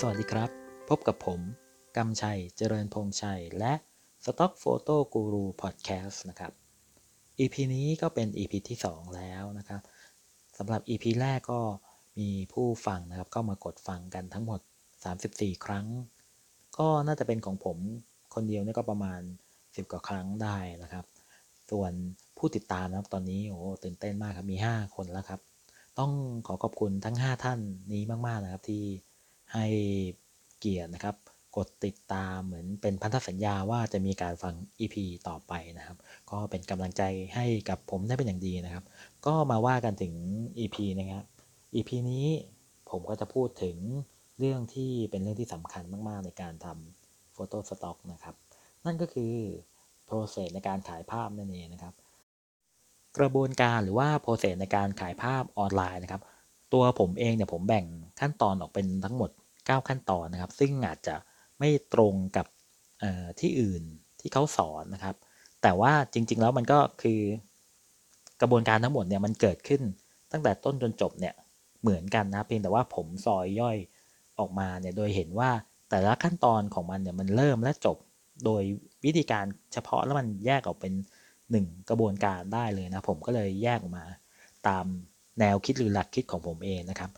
สวัสดีครับ พบกับผมกำชัย เจริญพงษ์ชัย และ Stock Photo Guru Podcast นะครับ EP นี้ก็เป็น EP ที่ 2 แล้วนะครับสำหรับ EP แรกก็มีผู้ฟังนะครับ ก็มากดฟังกันทั้งหมด 34 ครั้ง ก็น่าจะเป็นของผมคนเดียวนี่ก็ประมาณ 10 กว่าครั้งได้นะครับ ส่วนผู้ติดตามนะครับตอนนี้โอ้ตื่นเต้นมากครับมี 5 คนแล้วครับ ต้องขอขอบคุณทั้ง 5 ท่านนี้มาก ๆ นะครับที่ ให้เกียรตินะครับ กดติดตามเหมือนเป็นพันธสัญญาว่าจะมีการฟัง EP ต่อไปนะครับ ก็เป็นกำลังใจให้กับผมได้เป็นอย่างดีนะครับ ก็มาว่ากันถึง EP นะครับ EP นี้ผมก็จะพูดถึงเรื่องที่เป็นเรื่องที่สำคัญมาก ๆ ในการทำโฟโต้สต็อกนะครับ นั่นก็คือ process ในการขายภาพนั่นเองนะครับ กระบวนการหรือว่า process ในการขายภาพออนไลน์นะครับ ตัวผมเองเนี่ยผมแบ่งขั้นตอนออกเป็นทั้งหมด 9 ขั้นตอนนะครับ ซึ่งอาจจะไม่ตรงกับที่อื่นที่เขาสอนนะครับ แต่ว่าจริง ๆ แล้วมันก็คือกระบวนการทั้งหมดเนี่ยมันเกิดขึ้นตั้งแต่ต้นจนจบเนี่ยเหมือนกันนะเพียงแต่ว่าผมซอยย่อยออกมาเนี่ยโดยเห็นว่าแต่ละขั้นตอนของมันเนี่ยมันเริ่มและจบโดยวิธีการเฉพาะแล้วมันแยกออกเป็นหนึ่งกระบวนการได้เลยนะผมก็เลยแยกออกมาตาม แนวคิดหรือหลักคิดของผมเองนะครับ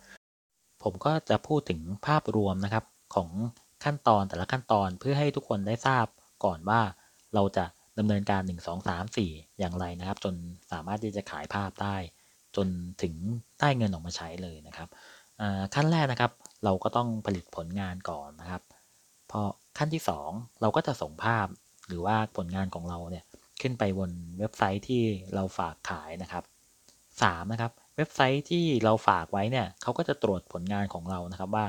ผมก็จะพูดถึงภาพรวมนะครับของขั้นตอนแต่ละขั้นตอนเพื่อให้ทุกคนได้ทราบก่อนว่าเราจะดำเนินการ 1 2 3 4 อย่างไรนะครับ จนสามารถที่จะขายภาพได้ จนถึงได้เงินออกมาใช้เลยนะครับขั้นแรกนะครับ เราก็ต้องผลิตผลงานก่อนนะครับพอขั้นที่ 2 เราก็จะส่งภาพหรือว่าผลงานของเราเนี่ยขึ้นไปบนเว็บไซต์ที่เราฝากขายนะครับ3นะครับ เว็บไซต์ที่เราฝากไว้เนี่ยเขาก็จะตรวจผลงานของเรานะครับว่า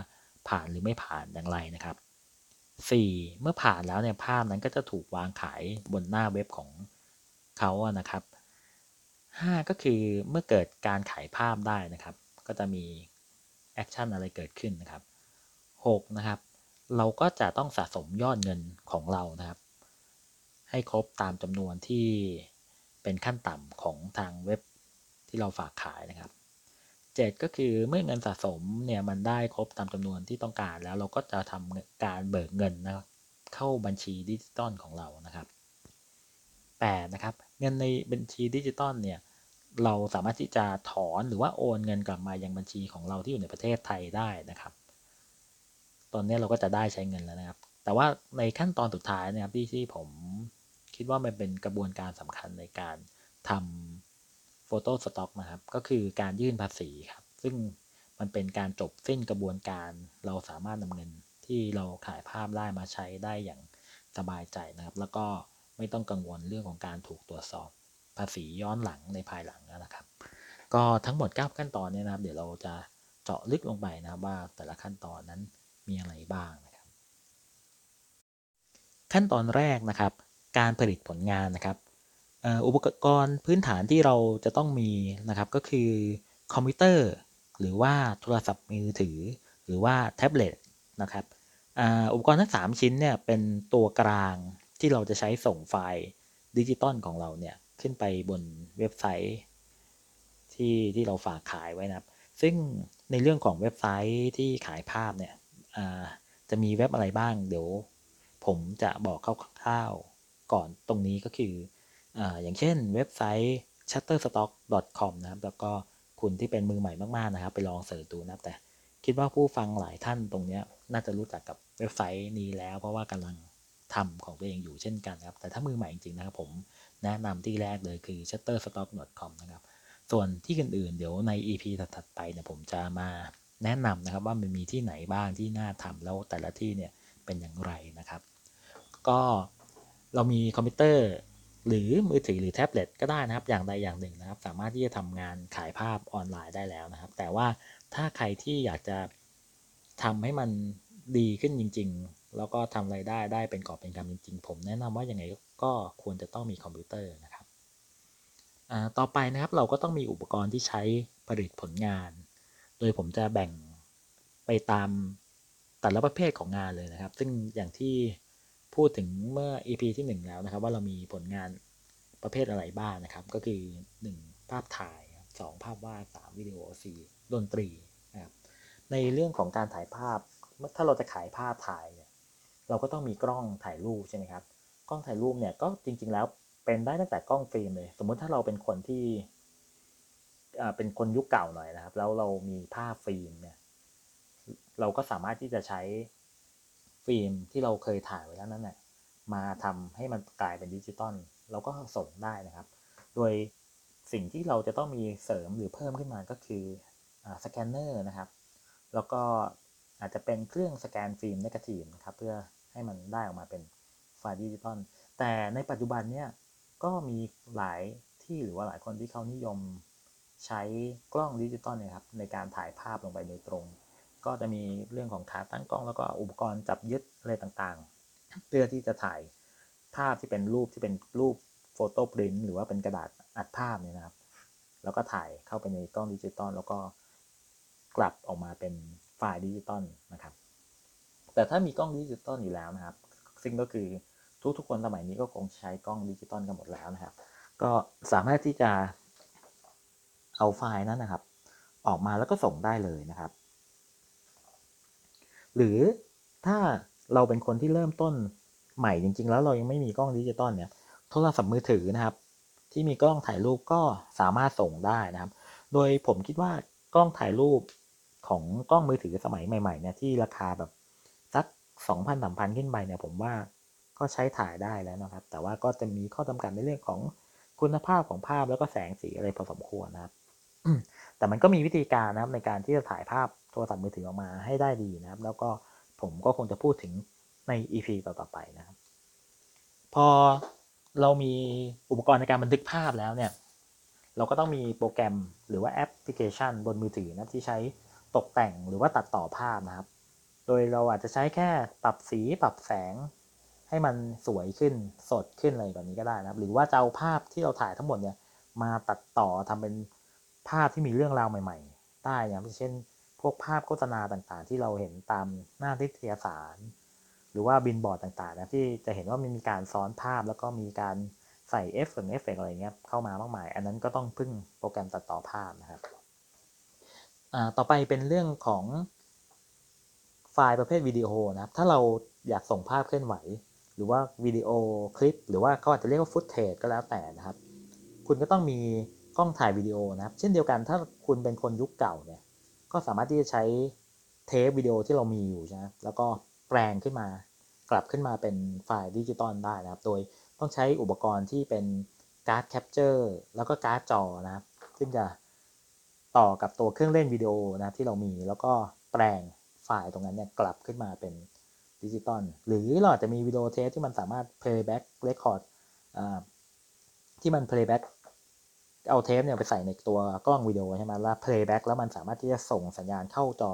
ผ่านหรือไม่ผ่านอย่างไรนะครับ 4. เมื่อผ่านแล้วเนี่ยภาพนั้นก็จะถูกวางขายบนหน้าเว็บของเขาอะนะครับ 5. ก็คือเมื่อเกิดการขายภาพได้นะครับ ก็จะมี action อะไรเกิดขึ้นนะครับ 6. นะครับ เราก็จะต้องสะสมยอดเงินของเรานะครับ ให้ครบตามจำนวนที่เป็นขั้นต่ำของทางเว็บ ที่เราฝากขายนะครับ 7 ก็คือเมื่อเงินสะสมเนี่ยมันได้ครบตามจำนวนที่ต้องการแล้วเราก็จะทำการเบิกเงินนะเข้าบัญชีดิจิตอลของเรานะครับ8นะครับเงินในบัญชีดิจิตอลเนี่ยเราสามารถที่จะถอนหรือว่าโอนเงินกลับมายังบัญชีของเราที่อยู่ในประเทศไทยได้นะครับ ตอนนี้เราก็จะได้ใช้เงินแล้วนะครับ แต่ว่าในขั้นตอนสุดท้ายนะครับที่ที่ผมคิดว่ามันเป็นกระบวนการสำคัญในการทำ photo stock นะครับก็คือการยื่นภาษีครับ ซึ่งมันเป็นการจบสิ้นกระบวนการเราสามารถนำเงินที่เราขายภาพได้มาใช้ได้อย่างสบายใจนะครับ แล้วก็ไม่ต้องกังวลเรื่องของการถูกตรวจสอบภาษีย้อนหลังในภายหลังนะครับ ก็ทั้งหมด 9 ขั้นตอนเนี้นะครับ เดี๋ยวเราจะเจาะลึกลงไปนะว่าแต่ละขั้นตอนนั้นมีอะไรบ้างนะครับ ขั้นตอนแรกนะครับ การผลิตผลงานนะครับ อุปกรณ์พื้นฐานที่เราจะต้องมีนะครับก็คือคอมพิวเตอร์หรือว่าโทรศัพท์มือถือ หรือว่าแท็บเล็ตนะครับอุปกรณ์ทั้ง 3 ชิ้นเนี่ยเป็นตัวกลางที่เราจะใช้ส่งไฟล์ดิจิตอลของเราเนี่ยขึ้นไปบนเว็บไซต์ที่ที่เราฝากขายไว้นะครับ ซึ่งในเรื่องของเว็บไซต์ที่ขายภาพเนี่ยจะมีเว็บอะไรบ้าง เดี๋ยวผมจะบอกคร่าวๆก่อนตรงนี้ก็คือ อย่างเช่นเว็บไซต์ shutterstock.com นะครับแล้วก็คุณที่เป็นมือใหม่มากๆนะครับ ไปลองเสิร์ชดูนะครับแต่คิดว่าผู้ฟังหลายท่านตรงนี้น่าจะรู้จักกับเว็บไซต์นี้แล้ว เพราะว่ากำลังทำของตัวเองอยู่เช่นกันครับ แต่ถ้ามือใหม่จริงๆนะครับผมแนะนำที่แรกเลยคือ shutterstock.com นะครับส่วนที่อื่นๆเดี๋ยวใน EP ถัดๆไปเนี่ยผมจะมาแนะนำนะครับว่ามันมีที่ไหนบ้างที่น่าทำแล้วแต่ละที่เนี่ยเป็นอย่างไรนะครับ ก็เรามีคอมพิวเตอร์ หรือมือถือหรือแท็บเล็ตก็ได้นะครับ อย่างใดอย่างหนึ่งนะครับ สามารถที่จะทำงานขายภาพออนไลน์ได้แล้วนะครับ แต่ว่าถ้าใครที่อยากจะทำให้มันดีขึ้นจริง ๆ แล้วก็ทำไรายได้ได้เป็นกอบเป็นกำจริง ๆ ผมแนะนำว่ายังไงก็ควรจะต้องมีคอมพิวเตอร์นะครับต่อไปนะครับเราก็ต้องมีอุปกรณ์ที่ใช้ผลิตผลงาน โดยผมจะแบ่งไปตามแต่ละประเภทของงานเลยนะครับ ซึ่งอย่างที่ พูดถึงเมื่อ EP ที่ 1 แล้วนะครับ ว่าเรามีผลงานประเภทอะไรบ้างนะครับ ก็คือ 1 ภาพถ่าย 2 ภาพวาด3วิดีโอ4ดนตรีนะครับในเรื่องของการถ่ายภาพถ้าเราจะขายภาพถ่ายเนี่ยเราก็ต้องมีกล้องถ่ายรูปใช่ไหมครับกล้องถ่ายรูปเนี่ยก็จริง ๆ แล้วเป็นได้ตั้งแต่กล้องฟิล์มเลย สมมุติถ้าเราเป็นคนที่เป็นคนยุคเก่าหน่อยนะครับ แล้วเรามีภาพฟิล์มเนี่ยเราก็สามารถที่จะใช้ ฟิล์มที่เราเคยถ่ายไว้แล้วนั่นแหละมาทำให้มันกลายเป็นดิจิตอลเราก็ส่งได้นะครับ โดยสิ่งที่เราจะต้องมีเสริมหรือเพิ่มขึ้นมาก็คือสแกนเนอร์นะครับ แล้วก็อาจจะเป็นเครื่องสแกนฟิล์ม negative นะครับเพื่อให้มันได้ออกมาเป็นไฟล์ดิจิตอลแต่ในปัจจุบันเนี่ยก็มีหลายที่หรือว่าหลายคนที่เขานิยมใช้กล้องดิจิตอลเนี่ยครับในการถ่ายภาพลงไปโดยตรง ก็จะมีเรื่องของขาตั้งกล้องแล้วก็อุปกรณ์จับยึดอะไรต่างๆ เพื่อที่จะถ่ายภาพที่เป็นรูปที่เป็นรูป photo print หรือว่าเป็นกระดาษอัดภาพเนี่ยนะครับ แล้วก็ถ่ายเข้าไปในกล้องดิจิตอลแล้วก็กลับออกมาเป็นไฟล์ดิจิตอลนะครับ แต่ถ้ามีกล้องดิจิตอลอยู่แล้วนะครับ ซึ่งก็คือทุกๆคนสมัยนี้ก็คงใช้กล้องดิจิตอลกันหมดแล้วนะครับ ก็สามารถที่จะเอาไฟล์นั้นนะครับ ออกมาแล้วก็ส่งได้เลยนะครับ หรือถ้าเราเป็นคนที่เริ่มต้นใหม่จริง ๆ แล้วเรายังไม่มีกล้องดิจิตอลเนี่ยโทรศัพท์มือถือนะครับ ที่มีกล้องถ่ายรูปก็สามารถส่งได้นะครับ โดยผมคิดว่ากล้องถ่ายรูปของกล้องมือถือสมัยใหม่ๆเนี่ยที่ราคาแบบสักสองพันสามพันขึ้นไปเนี่ยผมว่าก็ใช้ถ่ายได้แล้วนะครับ แต่ว่าก็จะมีข้อจำกัดในเรื่องของคุณภาพของภาพแล้วก็แสงสีอะไรพอสมควรนะครับ แต่มันก็มีวิธีการนะครับในการที่จะถ่ายภาพโทรศัพท์มือถือออกมาให้ได้ดีนะครับ แล้วก็ผมก็คงจะพูดถึงใน EP ต่อๆไปนะครับ พอเรามีอุปกรณ์ในการบันทึกภาพแล้วเนี่ย เราก็ต้องมีโปรแกรมหรือว่าแอปพลิเคชันบนมือถือนะที่ใช้ตกแต่งหรือว่าตัดต่อภาพนะครับ โดยเราอาจจะใช้แค่ปรับสีปรับแสง ให้มันสวยขึ้นสดขึ้นอะไรแบบนี้ก็ได้นะครับ หรือว่าจะเอาภาพที่เราถ่ายทั้งหมดเนี่ยมาตัดต่อทำเป็น ภาพที่มีเรื่องราวใหม่ๆได้นะครับเช่น พวกภาพโฆษณาต่างๆ ที่เราเห็นตามหน้าทิทยสาร หรือว่าบินบอร์ดต่างๆนะที่จะเห็นว่ามันมีการซ้อนภาพแล้วก็มีการใส่ effect effect อะไรเงี้ยเข้ามามากมาย อันนั้นก็ต้องพึ่งโปรแกรมตัดต่อภาพนะครับต่อไปเป็นเรื่องของไฟล์ประเภทวิดีโอนะครับ ถ้าเราอยากส่งภาพเคลื่อนไหว หรือว่า video clip หรือว่าเขาอาจจะเรียกว่า footage ก็แล้วแต่นะครับ คุณก็ต้องมี กล้องถ่ายวิดีโอนะครับ เช่นเดียวกันถ้าคุณเป็นคนยุคเก่าเนี่ยก็สามารถที่จะใช้เทปวิดีโอที่เรามีอยู่ใช่ไหมแล้วก็แปลงขึ้นมากลับขึ้นมาเป็นไฟล์ดิจิตอลได้นะครับ โดยต้องใช้อุปกรณ์ที่เป็นการ์ด capture แล้วก็การ์ดจอนะครับ ซึ่งจะต่อกับตัวเครื่องเล่นวิดีโอนะที่เรามีแล้วก็แปลงไฟล์ตรงนั้นเนี่ยกลับขึ้นมาเป็นดิจิตอลหรือเราอาจจะมีวิดีโอเทปที่มันสามารถ playback record ที่มัน playback เอาเทปเนี่ยไปใส่ในตัวกล้องวิดีโอใช่ไหมแล้ว playback แล้วมันสามารถที่จะส่งสัญญาณเข้าจอ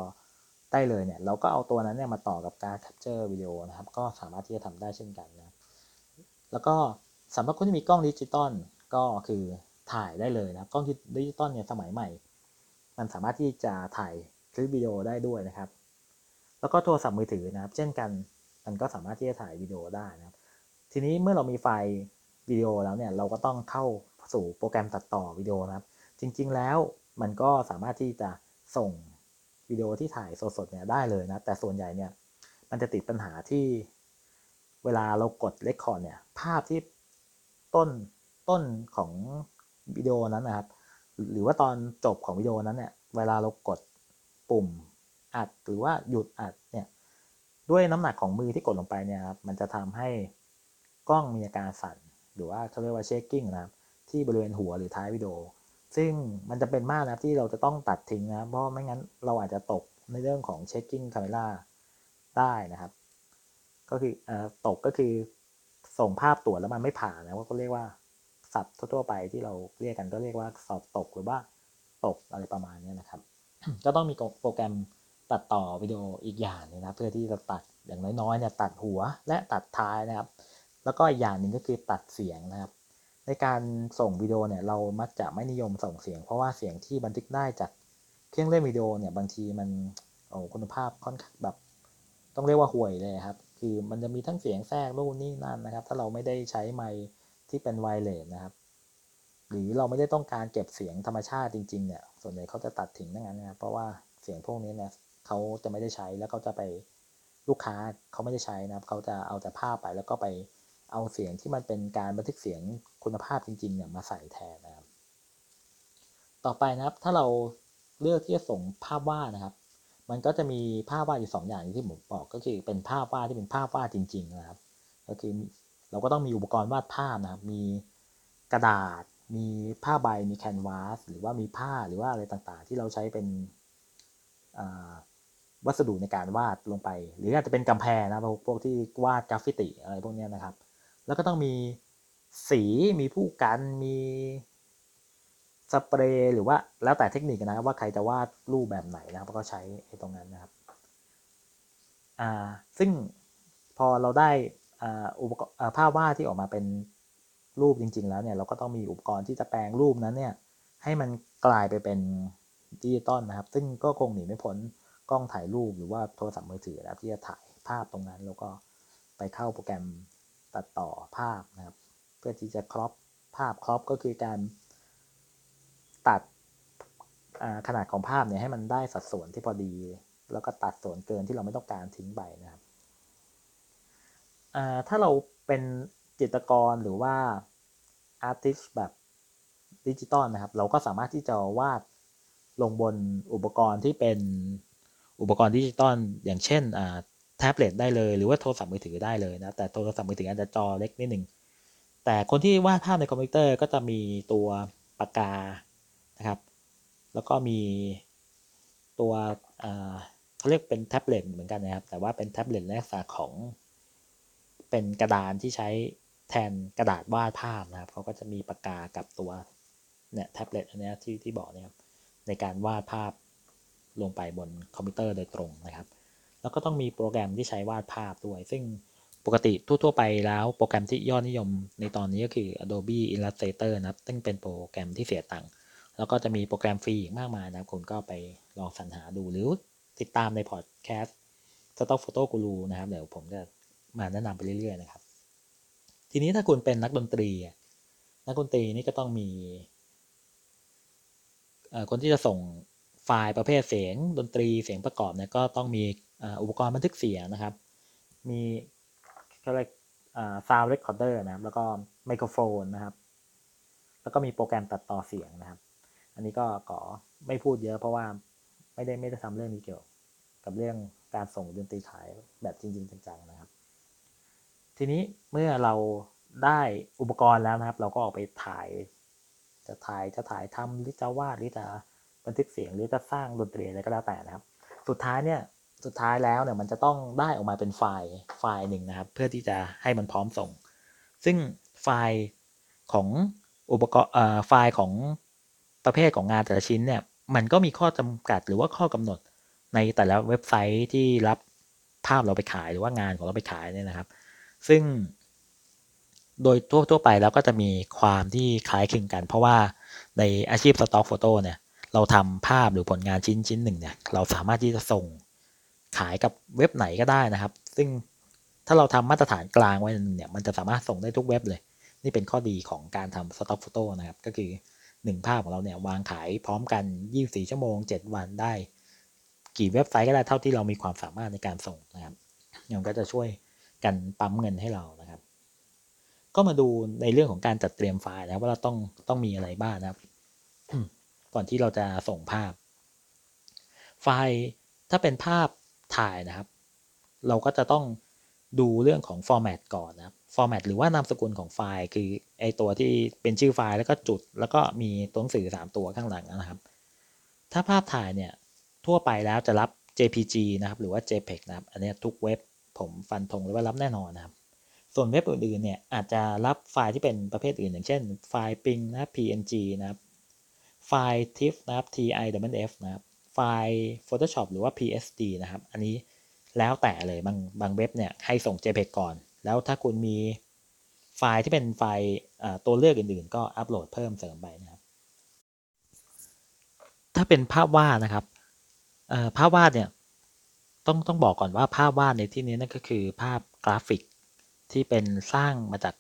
ได้เลยเนี่ย เราก็เอาตัวนั้นเนี่ยมาต่อกับการ capture วิดีโอนะครับ ก็สามารถที่จะทำได้เช่นกันนะแล้วก็สำหรับคนที่มีกล้องดิจิตอลก็คือถ่ายได้เลยนะกล้องดิจิตอลเนี่ยสมัยใหม่ มันสามารถที่จะถ่ายคลิปวิดีโอได้ด้วยนะครับ แล้วก็โทรศัพท์มือถือนะครับ เช่นกันมันก็สามารถที่จะถ่ายวิดีโอได้นะครับ ทีนี้เมื่อเรามีไฟล์วิดีโอแล้วเนี่ยเราก็ต้องเข้า สู่โปรแกรมตัดต่อวิดีโอนะครับ จริง ๆ แล้วมันก็สามารถที่จะส่งวิดีโอที่ถ่ายสดๆเนี่ยได้เลยนะ แต่ส่วนใหญ่เนี่ยมันจะติดปัญหาที่เวลาเรากด record เนี่ยภาพที่ต้นต้นของวิดีโอนั้นนะครับ หรือว่าตอนจบของวิดีโอนั้นเนี่ยเวลาเรากดปุ่มอัดหรือว่าหยุดอัดเนี่ยด้วยน้ำหนักของมือที่กดลงไปเนี่ยครับมันจะทำให้กล้องมีอาการสั่นหรือว่าเขาเรียกว่า shaking นะครับ ที่บริเวณหัวหรือท้ายวิดีโอ ซึ่งมันจะเป็นมากนะที่เราจะต้องตัดทิ้งนะ เพราะไม่งั้นเราอาจจะตกในเรื่องของ shaking camera ได้นะครับ ก็คืออตกก็คือส่งภาพตรวจแล้วมันไม่ผ่านนะว่าเขาเรียกว่าศัพท์ทั่วไปที่เราเรียกกันก็เรียกว่าสอบตกหรือว่าตกอะไรประมาณนี้นะครับ ก็ต้องมีโปรแกรมตัดต่อวิดีโออีกอย่างนึงนะเพื่อที่จะตัดอย่างน้อยๆเนี่ยตัดหัวและตัดท้ายนะครับ แล้วก็อีกอย่างหนึ่งก็คือตัดเสียงนะครับ ในการส่งวิดีโอเนี่ยเรามักจะไม่นิยมส่งเสียง เพราะว่าเสียงที่บันทึกได้จากเครื่องเล่นวิดีโอเนี่ยบางทีมันโอ้คุณภาพค่อนข้างแบบ ต้องเรียกว่าห่วยเลยครับ คือมันจะมีทั้งเสียงแทรกนู่นนี่นั่นนะครับ ถ้าเราไม่ได้ใช้ไมค์ที่เป็นไวเลสนะครับ หรือเราไม่ได้ต้องการเก็บเสียงธรรมชาติจริงๆเนี่ยส่วนใหญ่เขาจะตัดทิ้งนั่นนะครับ เพราะว่าเสียงพวกนี้เนี่ยเขาจะไม่ได้ใช้แล้วเขาจะไปลูกค้าเขาไม่ได้ใช้นะครับเขาจะเอาแต่ภาพไปแล้วก็ไป เอาเสียงที่มันเป็นการบันทึกเสียงคุณภาพจริงๆเนี่ยมาใส่แทนนะครับ ต่อไปนะครับถ้าเราเลือกที่จะส่งภาพวาดนะครับ มันก็จะมีภาพวาดอยู่สองอย่างที่ผมบอกก็คือเป็นภาพวาดที่เป็นภาพวาดจริง ๆ นะครับ ก็คือเราก็ต้องมีอุปกรณ์วาดภาพนะครับ มีกระดาษ มีผ้าใบ มีแคนวาส หรือว่ามีผ้าหรือว่าอะไรต่างๆ ที่เราใช้เป็นวัสดุในการวาดลงไป หรืออาจจะเป็นกำแพงนะพวกพวกที่วาดกราฟฟิติอะไรพวกนี้นะครับ แล้วก็ต้องมีสีมีผู้กันมีสเปรย์หรือว่าแล้วแต่เทคนิคนะครับว่าใครจะวาดรูปแบบไหนนะครับก็ใช้ตรงนั้นนะครับอ่าซึ่งพอเราได้อ่าอุปกรณ์ภาพวาดที่ออกมาเป็นรูปจริง ๆ แล้วเนี่ยเราก็ต้องมีอุปกรณ์ที่จะแปลงรูปนั้นเนี่ยให้มันกลายไปเป็นดิจิตอลนะครับ ซึ่งก็คงหนีไม่พ้นกล้องถ่ายรูปหรือว่าโทรศัพท์มือถือนะครับที่จะถ่ายภาพตรงนั้น แล้วก็ไปเข้าโปรแกรม ตัดต่อภาพนะครับ เพื่อที่จะครอปภาพครอปก็คือการตัดขนาดของภาพเนี่ยให้มันได้สัดส่วนที่พอดี แล้วก็ตัดส่วนเกินที่เราไม่ต้องการทิ้งไปนะครับถ้าเราเป็นจิตรกรหรือว่า artist แบบดิจิตอลนะครับ เราก็สามารถที่จะวาดลงบนอุปกรณ์ที่เป็นอุปกรณ์ดิจิตอลอย่างเช่น แท็บเล็ตได้เลย หรือว่าโทรศัพท์มือถือได้เลยนะ แต่โทรศัพท์มือถืออาจจะจอเล็กนิดหนึ่งแต่คนที่วาดภาพในคอมพิวเตอร์ก็จะมีตัวปากกานะครับ แล้วก็มีตัวเขาเรียกเป็นแท็บเล็ตเหมือนกันนะครับ แต่ว่าเป็นแท็บเล็ตในลักษณะของเป็นกระดานที่ใช้แทนกระดาษวาดภาพนะครับเขาก็จะมีปากกากับตัวเนี่ยแท็บเล็ตอันนี้ที่ที่บอกเนี่ยในการวาดภาพลงไปบนคอมพิวเตอร์โดยตรงนะครับ แล้วก็ต้องมีโปรแกรมที่ใช้วาดภาพด้วย ซึ่งปกติทั่วๆไปแล้วโปรแกรมที่ยอดนิยมในตอนนี้ก็คือ Adobe Illustrator นะครับซึ่งเป็นโปรแกรมที่เสียตังค์แล้วก็จะมีโปรแกรมฟรีอีกมากมายนะคุณก็ไปลองสรรหาดูหรือติดตามในพอดแคสต์ Stock Photo Guru นะครับเดี๋ยวผมจะมาแนะนำไปเรื่อยๆนะครับ ทีนี้ถ้าคุณเป็นนักดนตรี นักดนตรีนี่ก็ต้องมีคนที่จะส่งไฟล์ประเภทเสียงดนตรีเสียงประกอบเนี่ยก็ต้องมี อุปกรณ์บันทึกเสียงนะครับ มีเขาเรียก sound recorder นะครับ แล้วก็ไมโครโฟนนะครับ แล้วก็มีโปรแกรมตัดต่อเสียงนะครับ อันนี้ก็ขอไม่พูดเยอะเพราะว่าไม่ได้ไม่ได้ทำเรื่องนี้เกี่ยวกับเรื่องการส่งดนตรีขายแบบจริง ๆ จังๆนะครับ ทีนี้เมื่อเราได้อุปกรณ์แล้วนะครับ เราก็ออกไปถ่าย จะถ่ายจะถ่ายทำหรือจะวาดหรือจะบันทึกเสียงหรือจะสร้างดนตรีอะไรก็แล้วแต่นะครับ สุดท้ายเนี่ย สุดท้ายแล้วเนี่ยมันจะต้องได้ออกมาเป็นไฟล์ไฟล์หนึ่งนะครับ เพื่อที่จะให้มันพร้อมส่ง ซึ่งไฟล์ของอุปกรณ์ไฟล์ของประเภทของงานแต่ละชิ้นเนี่ยมันก็มีข้อจำกัดหรือว่าข้อกำหนดในแต่ละเว็บไซต์ที่รับภาพเราไปขายหรือว่างานของเราไปขายเนี่ยนะครับ ซึ่ง โดยทั่วทั่วไปแล้วก็จะมีความที่คล้ายคลึงกัน เพราะว่าในอาชีพสต็อกโฟโต้เนี่ยเราทำภาพหรือผลงานชิ้นชิ้นหนึ่งเนี่ยเราสามารถที่จะส่ง ขายกับเว็บไหนก็ได้นะครับ ซึ่งถ้าเราทำมาตรฐานกลางไว้เนี่ยมันจะสามารถส่งได้ทุกเว็บเลย นี่เป็นข้อดีของการทำสต็อกโฟโต้นะครับ ก็คือ 1 ภาพของเราเนี่ยวางขายพร้อมกัน 24 ชั่วโมง 7 วันได้ กี่เว็บไซต์ก็ได้เท่าที่เรามีความสามารถในการส่งนะครับมันก็จะช่วยกันปั๊มเงินให้เรานะครับ ก็มาดูในเรื่องของการจัดเตรียมไฟล์นะว่าเราต้องต้องมีอะไรบ้างนะครับก่อนที่เราจะส่งภาพ ไฟล์ถ้าเป็นภาพ ถ่ายนะครับ เราก็จะต้องดูเรื่องของฟอร์แมตก่อนนะครับฟอร์แมตหรือว่านามสกุลของไฟล์คือไอตัวที่เป็นชื่อไฟล์แล้วก็จุด แล้วก็มีตัวหนังสือ 3 ตัวข้างหลังนะครับ ถ้าภาพถ่ายเนี่ยทั่วไปแล้วจะรับ JPG นะครับหรือว่า JPEG นะครับ อันนี้ทุกเว็บผมฟันธงเลยว่ารับแน่นอนนะครับ ส่วนเว็บอื่นๆเนี่ยอาจจะรับไฟล์ที่เป็นประเภทอื่น อย่างเช่น ไฟล์ PNG นะครับ PNG นะครับ ไฟล์ TIFF นะครับ TIFF นะครับ ไฟล์ Photoshop หรือว่า PSD นะครับ อันนี้แล้วแต่เลยบางบางเว็บเนี่ยให้ส่ง JPEG ก่อน แล้วถ้าคุณมีไฟล์ที่เป็นไฟล์ตัวเลือกอื่นๆ ก็อัปโหลดเพิ่มเสริมไปนะครับ ถ้าเป็นภาพวาดนะครับภาพวาดเนี่ยต้องต้องบอกก่อนว่าภาพวาดในที่นี้นั่นก็คือภาพกราฟิกที่เป็นสร้างมาจาก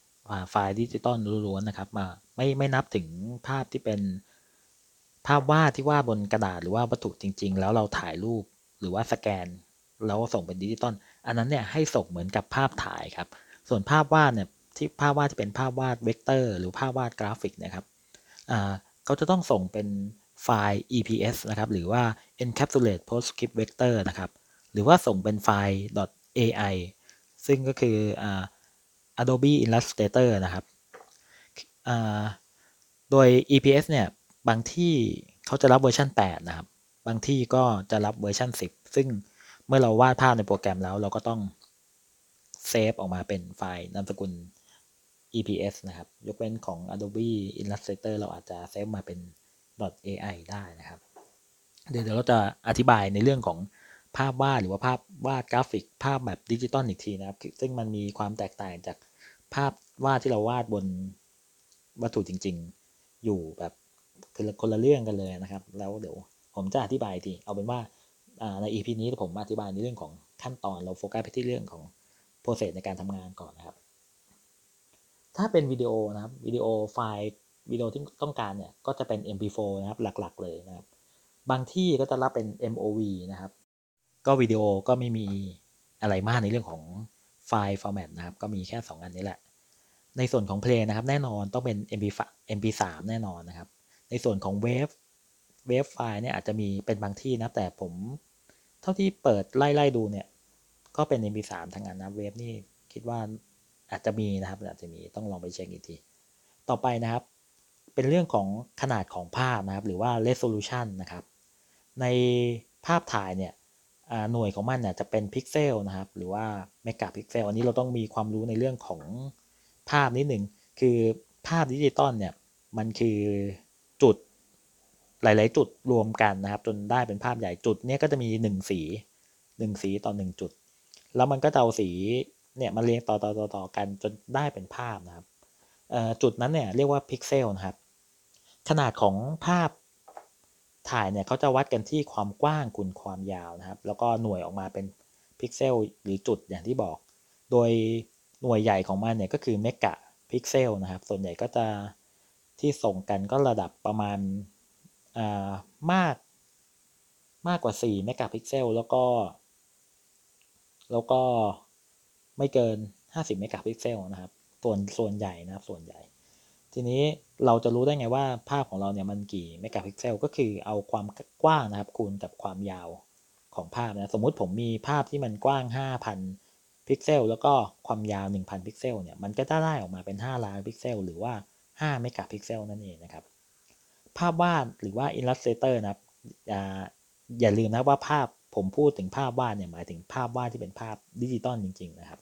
ไฟล์ดิจิตอลล้วนๆนะครับมาไม่ไม่นับถึงภาพที่เป็น ภาพวาดที่วาดบนกระดาษหรือว่าวัตถุจริง ๆ แล้วเราถ่ายรูปหรือว่าสแกน แล้วส่งเป็นดิจิตอลอันนั้นเนี่ยให้ส่งเหมือนกับภาพถ่ายครับ ส่วนภาพวาดเนี่ยที่ภาพวาดที่เป็นภาพวาดเวกเตอร์ หรือภาพวาดกราฟิกนะครับเขาจะต้องส่งเป็นไฟล์ EPS นะครับ หรือว่า encapsulate postscript vector นะครับ หรือว่าส่งเป็นไฟล์ .ai ซึ่งก็คืออ Adobe Illustrator นะครับ โดย EPS เนี่ย บางที่เขาจะรับเวอร์ชัน8 นะครับ บางที่ก็จะรับเวอร์ชัน10 ซึ่งเมื่อเราวาดภาพในโปรแกรมแล้วเราก็ต้องเซฟออกมาเป็นไฟล์นามสกุล EPS นะครับ ยกเว้นของ Adobe Illustrator เราอาจจะเซฟมาเป็น .ai ได้นะครับ เดี๋ยวเราจะอธิบายในเรื่องของภาพวาดหรือว่าภาพวาดกราฟิก ภาพแบบดิจิตอลอีกทีนะครับ ซึ่งมันมีความแตกต่างจากภาพวาดที่เราวาดบนวัตถุจริง ๆ อยู่แบบ คือคนละเรื่องกันเลยนะครับ แล้วเดี๋ยวผมจะอธิบายทีเอาเป็นว่าใน EP นี้ผมอธิบายในเรื่องของขั้นตอนเราโฟกัสไปที่เรื่องของ process ในการทำงานก่อนนะครับ ถ้าเป็นวิดีโอนะครับวิดีโอไฟล์วิดีโอที่ต้องการเนี่ยก็จะเป็น MP4 นะครับหลักๆ เลยนะครับ บางที่ก็จะรับเป็น MOV นะครับ ก็วิดีโอก็ไม่มีอะไรมากในเรื่องของ file format นะครับ ก็มีแค่ 2 อันนี้แหละ ในส่วนของเพลงนะครับ แน่นอนต้องเป็น MP MP3 แน่นอนนะครับ ในส่วนของ WAV WAV file เนี่ยอาจจะมีเป็นบางที่นะ แต่ผมเท่าที่เปิดไล่ ๆ ดูเนี่ย ก็เป็น MP3 ทั้งนั้นนะ WAV นี่คิดว่าอาจจะมีนะครับอาจจะมีต้องลองไปเช็คอีกที ต่อไปนะครับ เป็นเรื่องของขนาดของภาพนะครับ หรือว่า resolution นะครับ ในภาพถ่ายเนี่ยหน่วยของมันเนี่ยจะเป็นพิกเซลนะครับ หรือว่าเมกะพิกเซลอันนี้เราต้องมีความรู้ในเรื่องของภาพนิดหนึ่งคือภาพดิจิตอลเนี่ยมันคือ จุดหลาย ๆ จุดรวมกันนะครับ จนได้เป็นภาพใหญ่จุดนี้ก็จะมี1สี1สีต่อ1จุด แล้วมันก็จะเอาสีเนี่ยมาเรียงต่อต่อต่อต่อกันจนได้เป็นภาพนะครับจุดนั้นเนี่ยเรียกว่าพิกเซลนะครับ ขนาดของภาพถ่ายเนี่ยเขาจะวัดกันที่ความกว้างคูณความยาวนะครับ แล้วก็หน่วยออกมาเป็นพิกเซลหรือจุดอย่างที่บอก โดยหน่วยใหญ่ของมันเนี่ยก็คือเมกะพิกเซลนะครับ ส่วนใหญ่ก็จะ ที่ส่งกันก็ระดับประมาณมากมากกว่า 4 เมกะพิกเซล แล้วก็ แล้วก็ไม่เกิน 50 เมกะพิกเซลนะครับ ส่วนส่วนใหญ่นะครับ ส่วนใหญ่ ทีนี้เราจะรู้ได้ไงว่าภาพของเราเนี่ยมันกี่เมกะพิกเซล ก็คือเอาความกว้างนะครับ คูณกับความยาวของภาพนะ สมมุติผมมีภาพที่มันกว้าง 5,000 พิกเซล แล้วก็ความยาว 1,000 พิกเซล เนี่ย มันก็จะได้ออกมาเป็น 5 ล้านพิกเซล หรือว่า 5 เมกะพิกเซลนั่นเองนะครับ ภาพวาดหรือว่า Illustrator นะครับอย่าอย่าลืมนะว่าภาพผมพูดถึงภาพวาดเนี่ยหมายถึงภาพวาดที่เป็นภาพดิจิตอลจริง ๆ นะครับ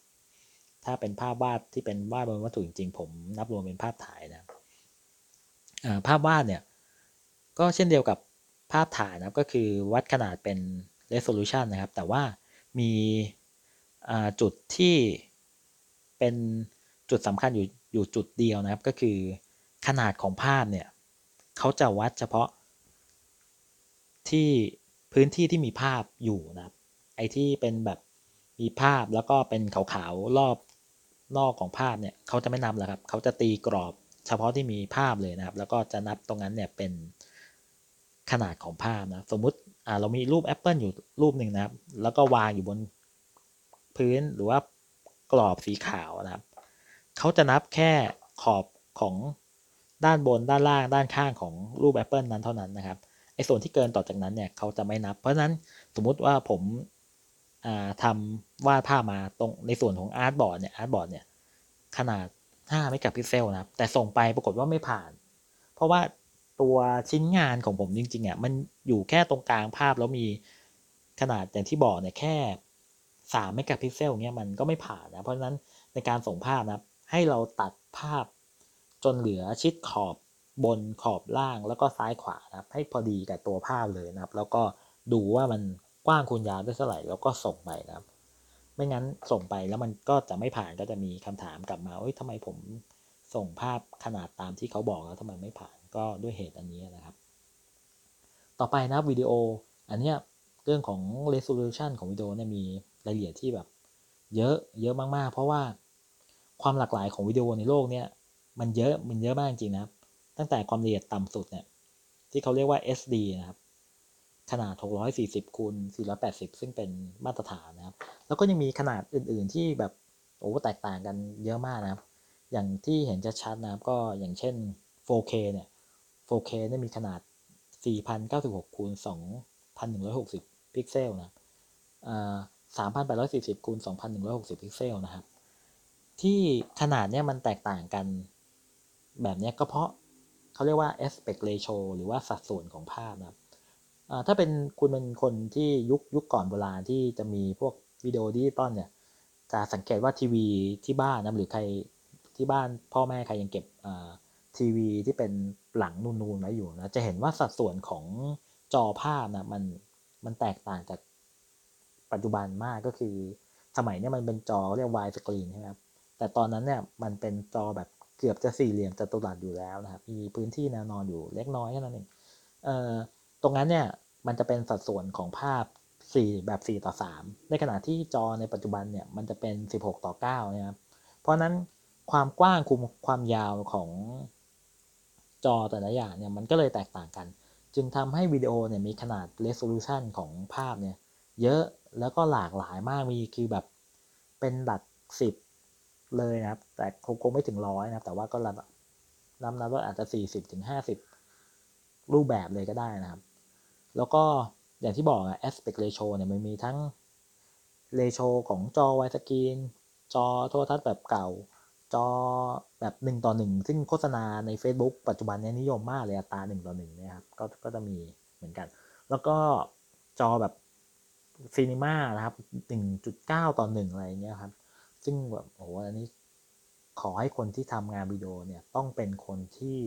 ถ้าเป็นภาพวาดที่เป็นวาดบนวัตถุจริง ๆ ผมนับรวมเป็นภาพถ่ายนะภาพวาดเนี่ยก็เช่นเดียวกับภาพถ่ายนะครับก็คือวัดขนาดเป็น resolution นะครับ แต่ว่ามีจุดที่เป็นจุดสำคัญอยู่อยู่จุดเดียวนะครับก็คือ ขนาดของภาพเนี่ยเขาจะวัดเฉพาะ ที่พื้นที่ที่มีภาพอยู่นะครับไอ้ที่เป็นแบบมีภาพแล้วก็เป็นขาวๆรอบนอกของภาพเนี่ยเขาจะไม่นับแล้วครับเขาจะตีกรอบเฉพาะที่มีภาพเลยนะครับ แล้วก็จะนับตรงนั้นเนี่ยเป็นขนาดของภาพนะสมมุติอ่าเรามีรูปแอปเปิลอยู่รูปหนึ่งนะครับ แล้วก็วางอยู่บนพื้นหรือว่ากรอบสีขาวนะครับเขาจะนับแค่ขอบของ ด้านบนด้านล่างด้านข้างของรูปแอปเปิลนั้นเท่านั้นนะครับไอ้ส่วนที่เกินต่อจากนั้นเนี่ยเขาจะไม่นับ เพราะฉะนั้นสมมุติว่าผมทำวาดภาพมาตรงในส่วนของ artboard เนี่ย artboard เนี่ยขนาด5เมกะพิกเซลนะครับแต่ส่งไปปรากฏว่าไม่ผ่าน เพราะว่าตัวชิ้นงานของผมจริงๆอะมันอยู่แค่ตรงกลางภาพแล้วมีขนาดอย่างที่บอกเนี่ยแค่3เมกะพิกเซลเนี่ยมันก็ไม่ผ่านนะเพราะฉะนั้นในการส่งภาพนะให้เราตัดภาพ จนเหลือชิดขอบบนขอบล่างแล้วก็ซ้ายขวานะครับ ให้พอดีกับตัวภาพเลยนะครับ แล้วก็ดูว่ามันกว้างคูณยาวได้เท่าไหร่แล้วก็ส่งไปนะครับ ไม่งั้นส่งไปแล้วมันก็จะไม่ผ่านก็จะมีคำถามกลับมาเอ้ยทำไมผมส่งภาพขนาดตามที่เขาบอกแล้วทำไมไม่ผ่านก็ด้วยเหตุอันนี้นะครับ ต่อไปนะวิดีโอ อันนี้เรื่องของ resolution ของวิดีโอเนี่ยมีรายละเอียดที่แบบ เยอะเยอะมากๆ เพราะว่าความหลากหลายของวิดีโอในโลกเนี่ย มันเยอะมันเยอะมากจริงนะครับ ตั้งแต่ความละเอียดต่ำสุดเนี่ยที่เขาเรียกว่า SD นะครับ ขนาด 640คูณ480 ซึ่งเป็นมาตรฐานนะครับ แล้วก็ยังมีขนาดอื่น ๆ ที่แบบโอ้แตกต่างกันเยอะมากนะครับ อย่างที่เห็นชัดๆนะครับ ก็อย่างเช่น 4K เนี่ย 4K เนี่ยมีขนาด 4096คูณ2160 พิกเซลนะอ่า3840คูณ2160 พิกเซลนะครับ ที่ขนาดเนี้ยมันแตกต่างกัน แบบนี้ก็เพราะเขาเรียกว่า aspect ratio หรือว่าสัดส่วนของภาพนะครับถ้าเป็นคุณเป็นคนที่ยุคยุคก่อนโบราณที่จะมีพวกวิดีโอดิจิตอลเนี่ยจะสังเกตว่าทีวีที่บ้านนะหรือใครที่บ้านพ่อแม่ใครยังเก็บทีวีที่เป็นหลังนูนๆไว้อยู่นะจะเห็นว่าสัดส่วนของจอภาพนะมันมันแตกต่างจากปัจจุบันมากก็คือ สมัยนี้มันเป็นจอเรียก widescreen ใช่ไหมครับแต่ตอนนั้นเนี่ยมันเป็นจอแบบ เกือบจะสี่เหลี่ยมจัตุรัสอยู่แล้วนะครับ มีพื้นที่แนวนอนอยู่เล็กน้อยแค่นั้นเองเอ่อตรงนั้นเนี่ยมันจะเป็นสัดส่วนของภาพ 4 แบบ 4 ต่อ 3 ในขณะที่จอในปัจจุบันเนี่ยมันจะเป็น 16 ต่อ9นะครับ เพราะนั้นความกว้างคุมความยาวของจอแต่ละอย่างเนี่ยมันก็เลยแตกต่างกัน จึงทำให้วิดีโอเนี่ยมีขนาด resolution ของภาพเนี่ยเยอะแล้วก็หลากหลายมากมีคือแบบเป็นหลักสิบ เลยนะครับ แต่คงคงไม่ถึงร้อยนะครับ แต่ว่าก็ระดับนับนับว่าอาจจะสี่สิบถึงห้าสิบรูปแบบเลยก็ได้นะครับ แล้วก็อย่างที่บอกอะ aspect ratio เนี่ยมันมีทั้ง ratio ของจอไวสกรีน จอโทรทัศน์แบบเก่า จอแบบหนึ่งต่อหนึ่งซึ่งโฆษณาใน Facebook ปัจจุบันนี้นิยมมากเลยอัตราหนึ่งต่อหนึ่งนะครับก็ก็จะมีเหมือนกัน แล้วก็จอแบบซีนีมานะครับ 1.9 ต่อ 1 อะไรเงี้ยครับ ซึ่งแบบโอ้โหอันนี้ขอให้คนที่ทำงานวิดีโอเนี่ยต้องเป็นคนที่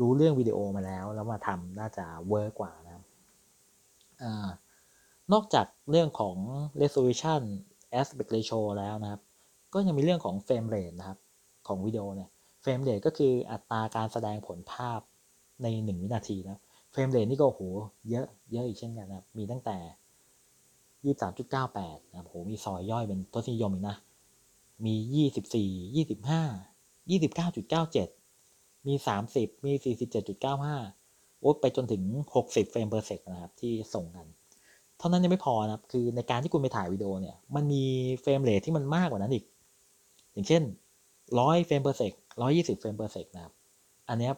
รู้เรื่องวิดีโอมาแล้ว แล้วมาทำน่าจะ work กว่านะครับอนอกจากเรื่องของ resolution aspect ratio แล้วนะครับ ก็ยังมีเรื่องของ frame rate นะครับ ของวิดีโอเนี่ย frame rate ก็คืออัตราการแสดงผลภาพใน 1 วินาทีนะ frame rate นี่ก็โหเยอะเยอะอีกเช่นกันนะครับ มีตั้งแต่ยี่สามจุดเก้าแปดนะโหมีซอยย่อยเป็นทศนิยมอีกนะ มียี่สิบสี่ยี่สิบห้ายี่สิบเก้าจุดเก้าเจ็ดมีสามสิบมีสี่สิบเจ็ดจุดเก้าห้าโอ้ไปจนถึงหกสิบ frame per sec นะครับที่ส่งกัน เท่านั้นยังไม่พอนะครับ คือในการที่คุณไปถ่ายวิดีโอเนี่ย มันมี frame rate ที่มันมากกว่านั้นอีก อย่างเช่นร้อย frame per sec ร้อยยี่สิบ frame per sec นะครับ อันนี้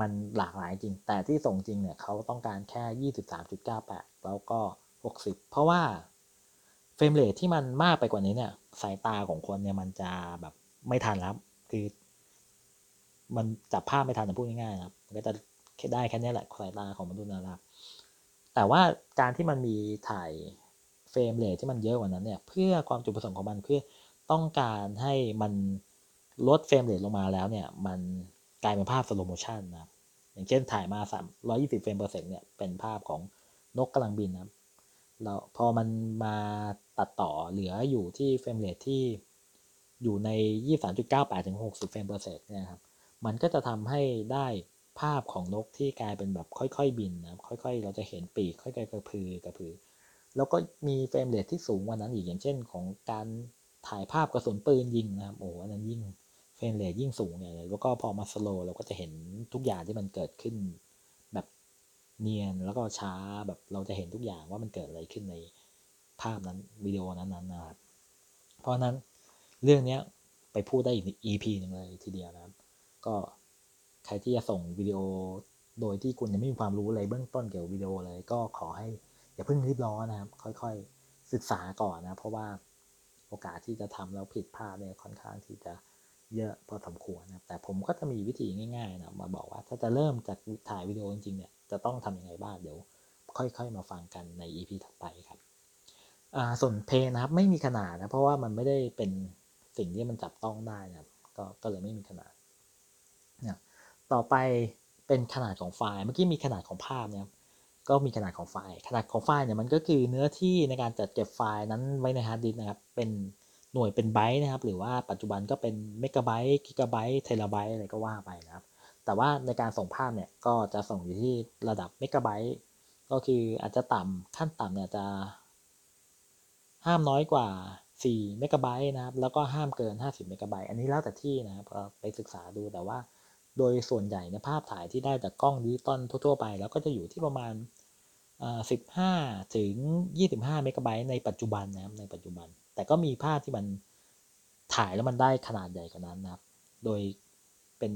มันหลากหลายจริง แต่ที่ส่งจริงเนี่ยเขาต้องการแค่ยี่สิบสามจุดเก้าแปดแล้วก็60เพราะว่า frame rate ที่มันมากไปกว่านี้เนี่ย สายตาของคนเนี่ยมันจะแบบไม่ทันแล้วคือ มันจับภาพไม่ทันจะพูดง่ายๆนะครับมันก็จะได้แค่นี้แหละสายตาของมนุษย์นะครับ แต่ว่าการที่มันมีถ่าย frame rate ที่มันเยอะกว่านั้นเนี่ย เพื่อความจุดประสงค์ของมันเพื่อต้องการให้มันลด frame rate ลงมาแล้วเนี่ย มันกลายเป็นภาพ slow motion นะครับอย่างเช่นถ่ายมา 320 frame per sec เนี่ย เป็นภาพของนกกำลังบินนะครับ แล้วพอมันมา ตัดต่อเหลืออยู่ที่ frame rate ที่อยู่ใน 23.98ถึง60 frame per sec เนี่ยครับ มันก็จะทำให้ได้ภาพของนกที่กลายเป็นแบบค่อยๆ บินนะค่อยๆ เราจะเห็นปีกค่อยๆกระพือกระพือ แล้วก็มี frame rate ที่สูงกว่านั้นอีกอย่างเช่น ของการถ่ายภาพกระสุนปืนยิงนะครับโอ้อันนั้นยิ่งframe rate ยิ่งสูงเนี่ยแล้วก็พอมา slow เราก็จะเห็นทุกอย่างที่มันเกิดขึ้นแบบเนียนแล้วก็ช้าแบบเราจะเห็นทุกอย่างว่ามันเกิดอะไรขึ้นใน ภาพนั้นวิดีโอนั้นๆนะครับเพราะนั้นเรื่องนี้ไปพูดได้อีก EP หนึ่งเลยทีเดียวนะครับ ก็ใครที่จะส่งวิดีโอโดยที่คุณยังไม่มีความรู้อะไรเบื้องต้นเกี่ยวกับวิดีโอเลย ก็ขอให้อย่าเพิ่งรีบร้อนนะครับ ค่อยๆศึกษาก่อนนะเพราะว่าโอกาสที่จะทำแล้วผิดพลาดเนี่ยค่อนข้างที่จะเยอะพอสมควรนะแต่ผมก็จะมีวิธีง่ายๆนะมาบอกว่าถ้าจะเริ่มจากถ่ายวิดีโอจริงๆเนี่ยจะต้องทำยังไงบ้างเดี๋ยว ค่อยๆมาฟังกันใน EP ถัดไปครับ ส่วนเพลงนะครับไม่มีขนาดนะ เพราะว่ามันไม่ได้เป็นสิ่งที่มันจับต้องได้นะก็ก็เลยไม่มีขนาดนี่ยต่อไปเป็นขนาดของไฟล์เมื่อกี้มีขนาดของภาพเนี่ยก็มีขนาดของไฟล์ ขนาดของไฟล์เนี่ยมันก็คือเนื้อที่ในการจัดเก็บไฟล์นั้นไว้ในฮาร์ดดิสก์นะครับ เป็นหน่วยเป็นไบต์นะครับ หรือว่าปัจจุบันก็เป็นเมกะไบต์ กิกะไบต์ เทราไบต์อะไรก็ว่าไปนะครับ แต่ว่าในการส่งภาพเนี่ยก็จะส่งอยู่ที่ระดับเมกะไบต์ ก็คืออาจจะต่ำขั้นต่ำเนี่ยจะ ห้ามน้อยกว่า4เมกะไบต์นะครับ แล้วก็ห้ามเกิน 50เมกะไบต์อันนี้แล้วแต่ที่นะครับไปศึกษาดูแต่ว่า โดยส่วนใหญ่ในภาพถ่ายที่ได้จากกล้องดิจิตอลทั่ว ๆ ไป แล้วก็จะอยู่ที่ประมาณ 15 ถึง 25เมกะไบต์ในปัจจุบันนะครับ ในปัจจุบัน แต่ก็มีภาพที่มันถ่ายแล้วมันได้ขนาดใหญ่กว่านั้นนะครับ โดยเป็น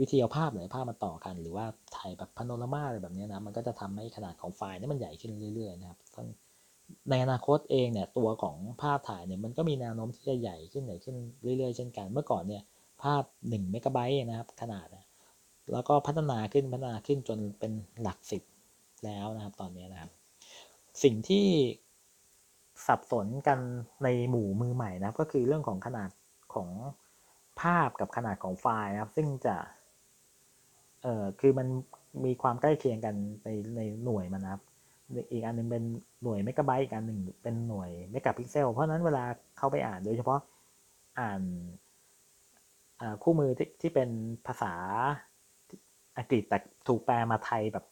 วิธีเอาภาพหลายภาพมาต่อกัน หรือว่าถ่ายแบบพาโนรามาอะไรแบบนี้นะ มันก็จะทำให้ขนาดของไฟล์นี่มันใหญ่ขึ้นเรื่อยๆนะครับ ในอนาคตเองเนี่ยตัวของภาพถ่ายเนี่ยมันก็มีแนวโน้มที่จะใหญ่ขึ้นใหญ่ขึ้นเรื่อยๆ เช่นกัน เมื่อก่อนเนี่ยภาพ1เมกะไบต์นะครับขนาดนะแล้วก็พัฒนาขึ้นพัฒนาขึ้นจนเป็นหลักสิบแล้วนะครับตอนนี้นะครับ สิ่งที่สับสนกันในหมู่มือใหม่นะก็คือเรื่องของขนาดของภาพกับขนาดของไฟล์นะครับ ซึ่งจะเอ่อคือมันมีความใกล้เคียงกันในในหน่วยมันนะครับ อีกอันหนึ่งเป็นหน่วยเมกะไบต์อีกอันหนึ่งเป็นหน่วยเมกะพิกเซลเพราะนั้นเวลาเข้าไปอ่านโดยเฉพาะอ่านคู่มือที่ที่เป็นภาษาอังกฤษแต่ถูกแปลมาไทยแบบ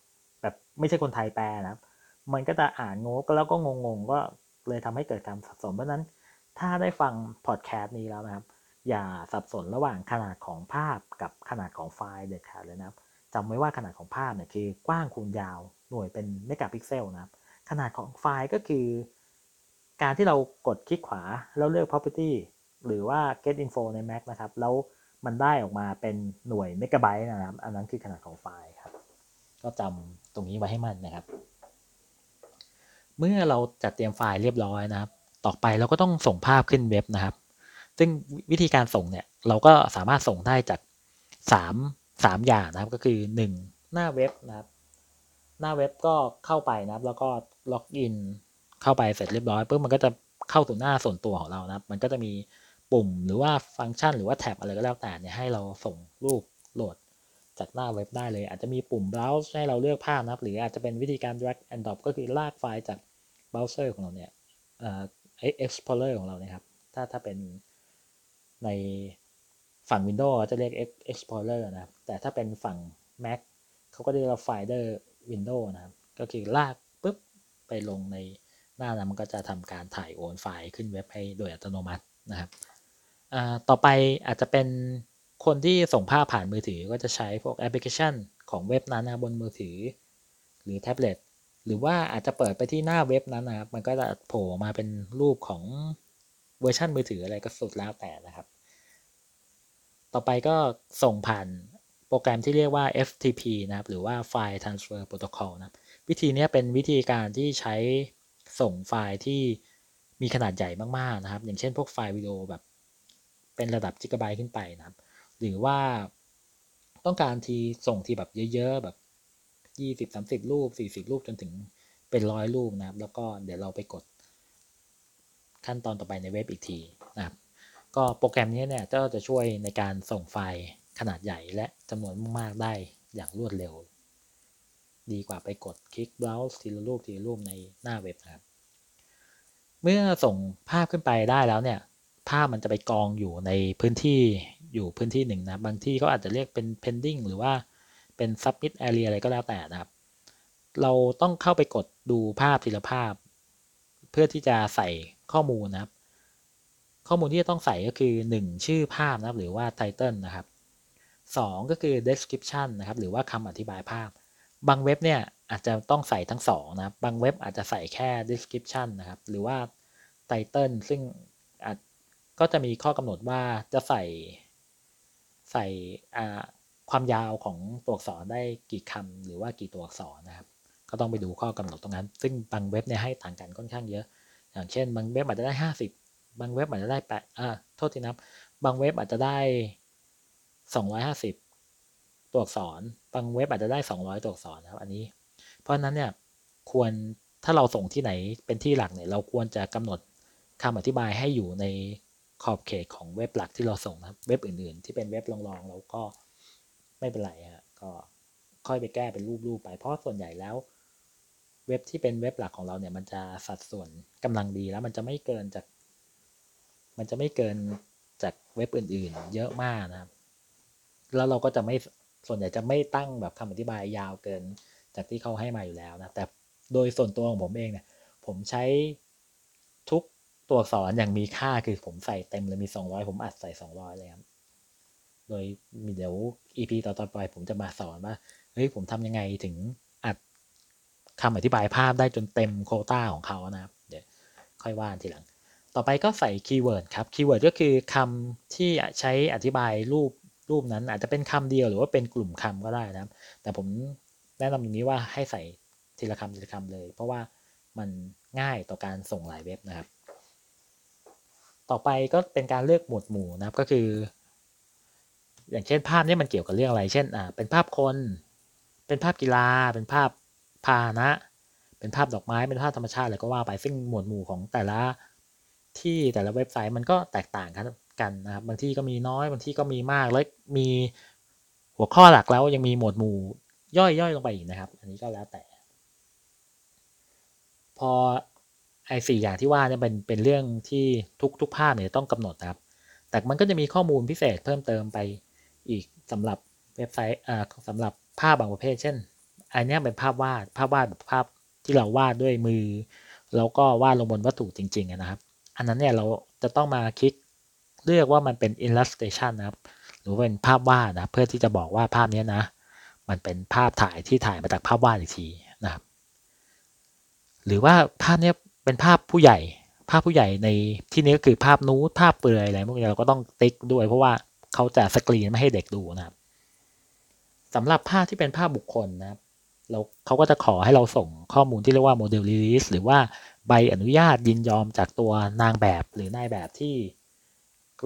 แบบไม่ใช่คนไทยแปลนะครับ มันก็จะอ่านงงแล้วก็งงๆก็เลยทำให้เกิดการสับสนเพราะนั้นถ้าได้ฟังพอดแคสต์นี้แล้วนะครับ อย่าสับสนระหว่างขนาดของภาพกับขนาดของไฟล์เด็ดขาดเลยนะครับจำไว้ว่าขนาดของภาพเนี่ยคือกว้างคูณยาว หน่วยเป็นเมกะพิกเซลนะครับ ขนาดของไฟล์ก็คือ การที่เรากดคลิกขวาแล้วเลือก property หรือว่า get info ใน Mac นะครับ แล้วมันได้ออกมาเป็นหน่วยเมกะไบต์นะครับ อันนั้นคือขนาดของไฟล์ครับ ก็จำตรงนี้ไว้ให้มันนะครับ เมื่อเราจัดเตรียมไฟล์เรียบร้อยนะครับ ต่อไปเราก็ต้องส่งภาพขึ้นเว็บนะครับ ซึ่งวิธีการส่งเนี่ย เราก็สามารถส่งได้จาก 3 3 อย่างนะครับ ก็คือ 1 หน้าเว็บนะครับ หน้าเว็บก็เข้าไปนะครับ แล้วก็ล็อกอินเข้าไปเสร็จเรียบร้อยปุ๊บมันก็จะเข้าสู่หน้าส่วนตัวของเรานะครับ มันก็จะมีปุ่มหรือว่าฟังก์ชันหรือว่าแท็บอะไรก็แล้วแต่เนี่ยให้เราส่งรูปโหลดจากหน้าเว็บได้เลย อาจจะมีปุ่ม browse ให้เราเลือกภาพนะครับ หรืออาจจะเป็นวิธีการ drag and drop ก็คือลากไฟล์จากเบราว์เซอร์ของเราเนี่ยเอ่อ explorer ของเราเนี่ยครับ ถ้าถ้าเป็นในฝั่ง Windows จะเรียก explorer นะครับ แต่ถ้าเป็นฝั่ง Mac เขาก็เรียกว่า Finder Windows นะครับก็คือลากปุ๊บไปลงในหน้านั้นมันก็จะทำการถ่ายโอนไฟล์ขึ้นเว็บให้โดยอัตโนมัตินะครับต่อไปอาจจะเป็นคนที่ส่งภาพผ่านมือถือก็จะใช้พวกแอปพลิเคชันของเว็บนั้นนะบนมือถือ หรือแท็บเล็ตหรือว่าอาจจะเปิดไปที่หน้าเว็บนั้นนะครับ มันก็จะโผล่มาเป็นรูปของเวอร์ชันมือถืออะไรก็สุดแล้วแต่นะครับ ต่อไปก็ส่งผ่าน โปรแกรมที่เรียกว่า FTP นะครับ หรือว่า File Transfer Protocol นะวิธีนี้เป็นวิธีการที่ใช้ส่งไฟล์ที่มีขนาดใหญ่มากๆนะครับ อย่างเช่นพวกไฟล์วิดีโอแบบเป็นระดับจิกะไบต์ขึ้นไปนะครับ หรือว่าต้องการทีส่งทีแบบเยอะๆ แบบยี่สิบสามสิบรูปสี่สิบรูปจนถึงเป็นร้อยรูปนะครับ แล้วก็เดี๋ยวเราไปกดขั้นตอนต่อไปในเว็บอีกทีนะครับ ก็โปรแกรมนี้เนี่ยก็จะช่วยในการส่งไฟล์ ขนาดใหญ่และจำนวนมากได้อย่างรวดเร็ว ดีกว่าไปกดคลิก browse ทีละรูปทีละรูปในหน้าเว็บนะครับ เมื่อส่งภาพขึ้นไปได้แล้วเนี่ย ภาพมันจะไปกองอยู่ในพื้นที่อยู่พื้นที่หนึ่งนะบางที่เขาอาจจะเรียกเป็น pending หรือว่าเป็น submit area อะไรก็แล้วแต่นะครับ เราต้องเข้าไปกดดูภาพทีละภาพ เพื่อที่จะใส่ข้อมูลนะครับ ข้อมูลที่จะต้องใส่ก็คือ 1 ชื่อภาพนะครับ หรือว่า title นะครับ 2 ก็คือ description นะครับหรือว่าคำอธิบายภาพ บางเว็บเนี่ยอาจจะต้องใส่ทั้ง2นะครับบางเว็บอาจจะใส่แค่ description นะครับหรือว่า title ซึ่งอาจก็จะมีข้อกำหนดว่าจะใส่ใส่ความยาวของตัวอักษรได้กี่คำหรือว่ากี่ตัวอักษรนะครับ ก็ต้องไปดูข้อกำหนดตรงนั้น ซึ่งบางเว็บเนี่ยให้ต่างกันค่อนข้างเยอะ อย่างเช่น บางเว็บอาจจะได้ 50 บางเว็บอาจจะได้แปดอ่าโทษทีนะบางเว็บอาจจะได้ 250 ตัวอักษร บางเว็บอาจจะได้ 200 ตัวอักษรนะครับ อันนี้ เพราะนั้นเนี่ยควรถ้าเราส่งที่ไหนเป็นที่หลักเนี่ยเราควรจะกำหนดคำอธิบายให้อยู่ในขอบเขตของเว็บหลักที่เราส่งนะครับเว็บอื่นๆ ที่เป็นเว็บรองๆเราก็ไม่เป็นไรฮะก็ค่อยไปแก้เป็นรูปๆไป เพราะส่วนใหญ่แล้ว เว็บที่เป็นเว็บหลักของเราเนี่ยมันจะสัดส่วนกำลังดีแล้วมันจะไม่เกินจาก มันจะไม่เกินจากเว็บอื่นๆ เยอะมากนะครับ แล้วเราก็จะไม่ส่วนใหญ่จะไม่ตั้งแบบคำอธิบายยาวเกิน จากที่เขาให้มาอยู่แล้วนะ แต่โดยส่วนตัวของผมเองเนี่ย ผมใช้ทุกตัวอักษรอย่างมีค่าคือผมใส่เต็มเลยมี 200 ผมอัดใส่ 200 เลยครับ โดยมีเดี๋ยว EP ต่อๆไปผมจะมาสอนว่า เฮ้ยผมทำยังไงถึงอัดคำอธิบายภาพได้จนเต็มโคต้าของเขานะครับ เดี๋ยวค่อยว่าทีหลัง ต่อไปก็ใส่คีย์เวิร์ดครับ คีย์เวิร์ดก็คือคำที่ใช้อธิบายรูป รูปนั้นอาจจะเป็นคำเดียวหรือว่าเป็นกลุ่มคำก็ได้นะครับ แต่ผมแนะนำอย่างนี้ว่าให้ใส่ทีละคำทีละคำเลย เพราะว่ามันง่ายต่อการส่งหลายเว็บนะครับ ต่อไปก็เป็นการเลือกหมวดหมู่นะครับก็คือ อย่างเช่นภาพนี้มันเกี่ยวกับเรื่องอะไร เช่นอ่าเป็นภาพคน เป็นภาพกีฬา เป็นภาพพานะ เป็นภาพดอกไม้ เป็นภาพธรรมชาติอะไรก็ว่าไปซึ่งหมวดหมู่ของแต่ละที่แต่ละเว็บไซต์มันก็แตกต่างกัน กันนะครับบางที่ก็มีน้อยบางที่ก็มีมากแล้วมีหัวข้อหลักแล้วยังมีหมวดหมู่ย่อยๆลงไปอีกนะครับ อันนี้ก็แล้วแต่ พอไอ้สี่อย่างที่ว่าเนี่ยเป็นเป็นเรื่องที่ทุกทุกภาพเนี่ยต้องกำหนดนะครับ แต่มันก็จะมีข้อมูลพิเศษเพิ่มเติมไปอีกสำหรับเว็บไซต์อ่าสำหรับภาพบางประเภท เช่น อันนี้เป็นภาพวาดภาพวาดแบบภาพที่เราวาดด้วยมือ แล้วก็วาดลงบนวัตถุจริง ๆนะครับ อันนั้นเนี่ยเราจะต้องมาคลิก เลือกว่ามันเป็น illustration นะครับ หรือเป็นภาพวาดนะเพื่อที่จะบอกว่าภาพนี้นะ มันเป็นภาพถ่ายที่ถ่ายมาจากภาพวาดอีกทีนะครับ หรือว่าภาพนี้เป็นภาพผู้ใหญ่ ภาพผู้ใหญ่ในที่นี้ก็คือภาพนูดภาพเปลือยอะไรพวกนี้เราก็ต้องติ๊กด้วย เพราะว่าเขาจะสกรีนไม่ให้เด็กดูนะครับสำหรับภาพที่เป็นภาพบุคคลนะครับเราเขาก็จะขอให้เราส่งข้อมูลที่เรียกว่าโมเดล release หรือว่าใบอนุญาตยินยอมจากตัวนางแบบหรือนายแบบที่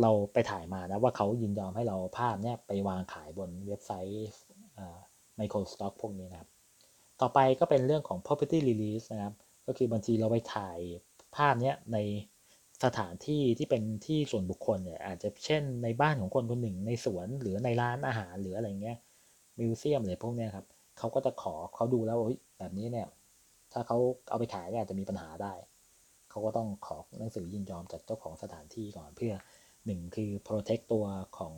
เราไปถ่ายมานะว่าเขายินยอมให้เราภาพเนี้ยไปวางขายบนเว็บไซต์ไมโครสต็อกพวกนี้นะครับ ต่อไปก็เป็นเรื่องของ property release นะครับ ก็คือบางทีเราไปถ่ายภาพเนี้ยในสถานที่ที่เป็นที่ส่วนบุคคลเนี่ยอาจจะเช่นในบ้านของคนคนหนึ่งในสวนหรือในร้านอาหารหรืออะไรเงี้ยมิวเซียมหรือพวกเนี้ยครับเขาก็จะขอเขาดูแล้วแบบนี้เนี่ยถ้าเขาเอาไปขายอาจจะมีปัญหาได้ เขาก็ต้องขอหนังสือยินยอมจากเจ้าของสถานที่ก่อนเพื่อ หนึ่งคือ protect ตัวของ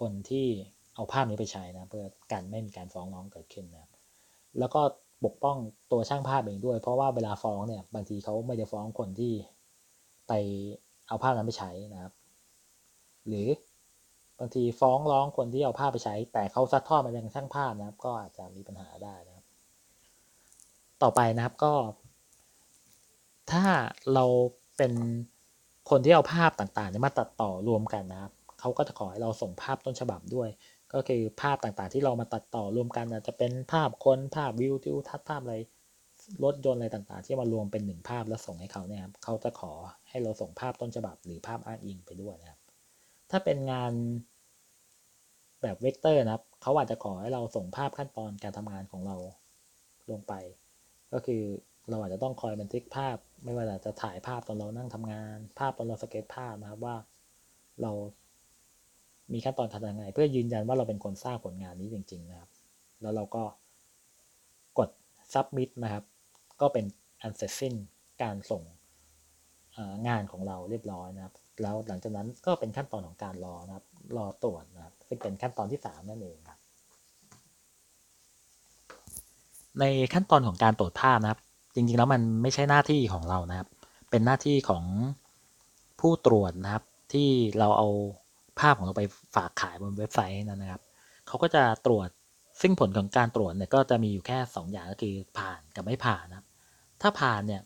คนที่เอาภาพนี้ไปใช้นะ เพื่อกันไม่มีการฟ้องร้องเกิดขึ้นนะแล้วก็ปกป้องตัวช่างภาพเองด้วย เพราะว่าเวลาฟ้องเนี่ยบางทีเขาไม่ได้ฟ้องคนที่ไปเอาภาพนั้นไปใช้นะครับ หรือบางทีฟ้องร้องคนที่เอาภาพไปใช้ แต่เขาซัดทอดมายังช่างภาพนะครับ ก็อาจจะมีปัญหาได้นะครับ ต่อไปนะครับก็ ถ้าเราเป็น คนที่เอาภาพต่างๆมาตัดต่อรวมกันนะครับเขาก็จะขอให้เราส่งภาพต้นฉบับด้วย ก็คือภาพต่างๆ ที่เรามาตัดต่อรวมกันอาจจะเป็นภาพคนภาพวิวทิวทัศน์ภาพอะไรรถยนต์อะไรต่างๆ ที่มารวมเป็นหนึ่งภาพแล้วส่งให้เขาเนี่ยครับเขาจะขอให้เราส่งภาพต้นฉบับ หรือภาพอ้างอิงไปด้วยนะครับ ถ้าเป็นงานแบบเวกเตอร์นะครับเขาอาจจะขอให้เราส่งภาพขั้นตอนการทำงานของเราลงไป ก็คือเราอาจจะต้องคอยบันทึกภาพ ไม่ว่าจะถ่ายภาพตอนเรานั่งทำงาน ภาพตอนเราสเก็ตภาพนะครับว่าเรามีขั้นตอนทำยังไง เพื่อยืนยันว่าเราเป็นคนสร้างผลงานนี้จริง ๆ นะครับ แล้วเราก็กด submit นะครับ ก็เป็นอันเสร็จสิ้นการส่งงานของเราเรียบร้อยนะครับ แล้วหลังจากนั้นก็เป็นขั้นตอนของการรอนะครับ รอตรวจนะครับซึ่งเป็นขั้นตอนที่ 3 นั่นเองครับในขั้นตอนของการตรวจภาพนะครับ จริงๆแล้วมันไม่ใช่หน้าที่ของเรานะครับ เป็นหน้าที่ของผู้ตรวจนะครับ ที่เราเอาภาพของเราไปฝากขายบนเว็บไซต์นั้นนะครับเขาก็จะตรวจซึ่งผลของการตรวจเนี่ยก็จะมีอยู่แค่ 2 อย่างก็คือผ่านกับไม่ผ่านนะครับ ถ้าผ่านเนี่ย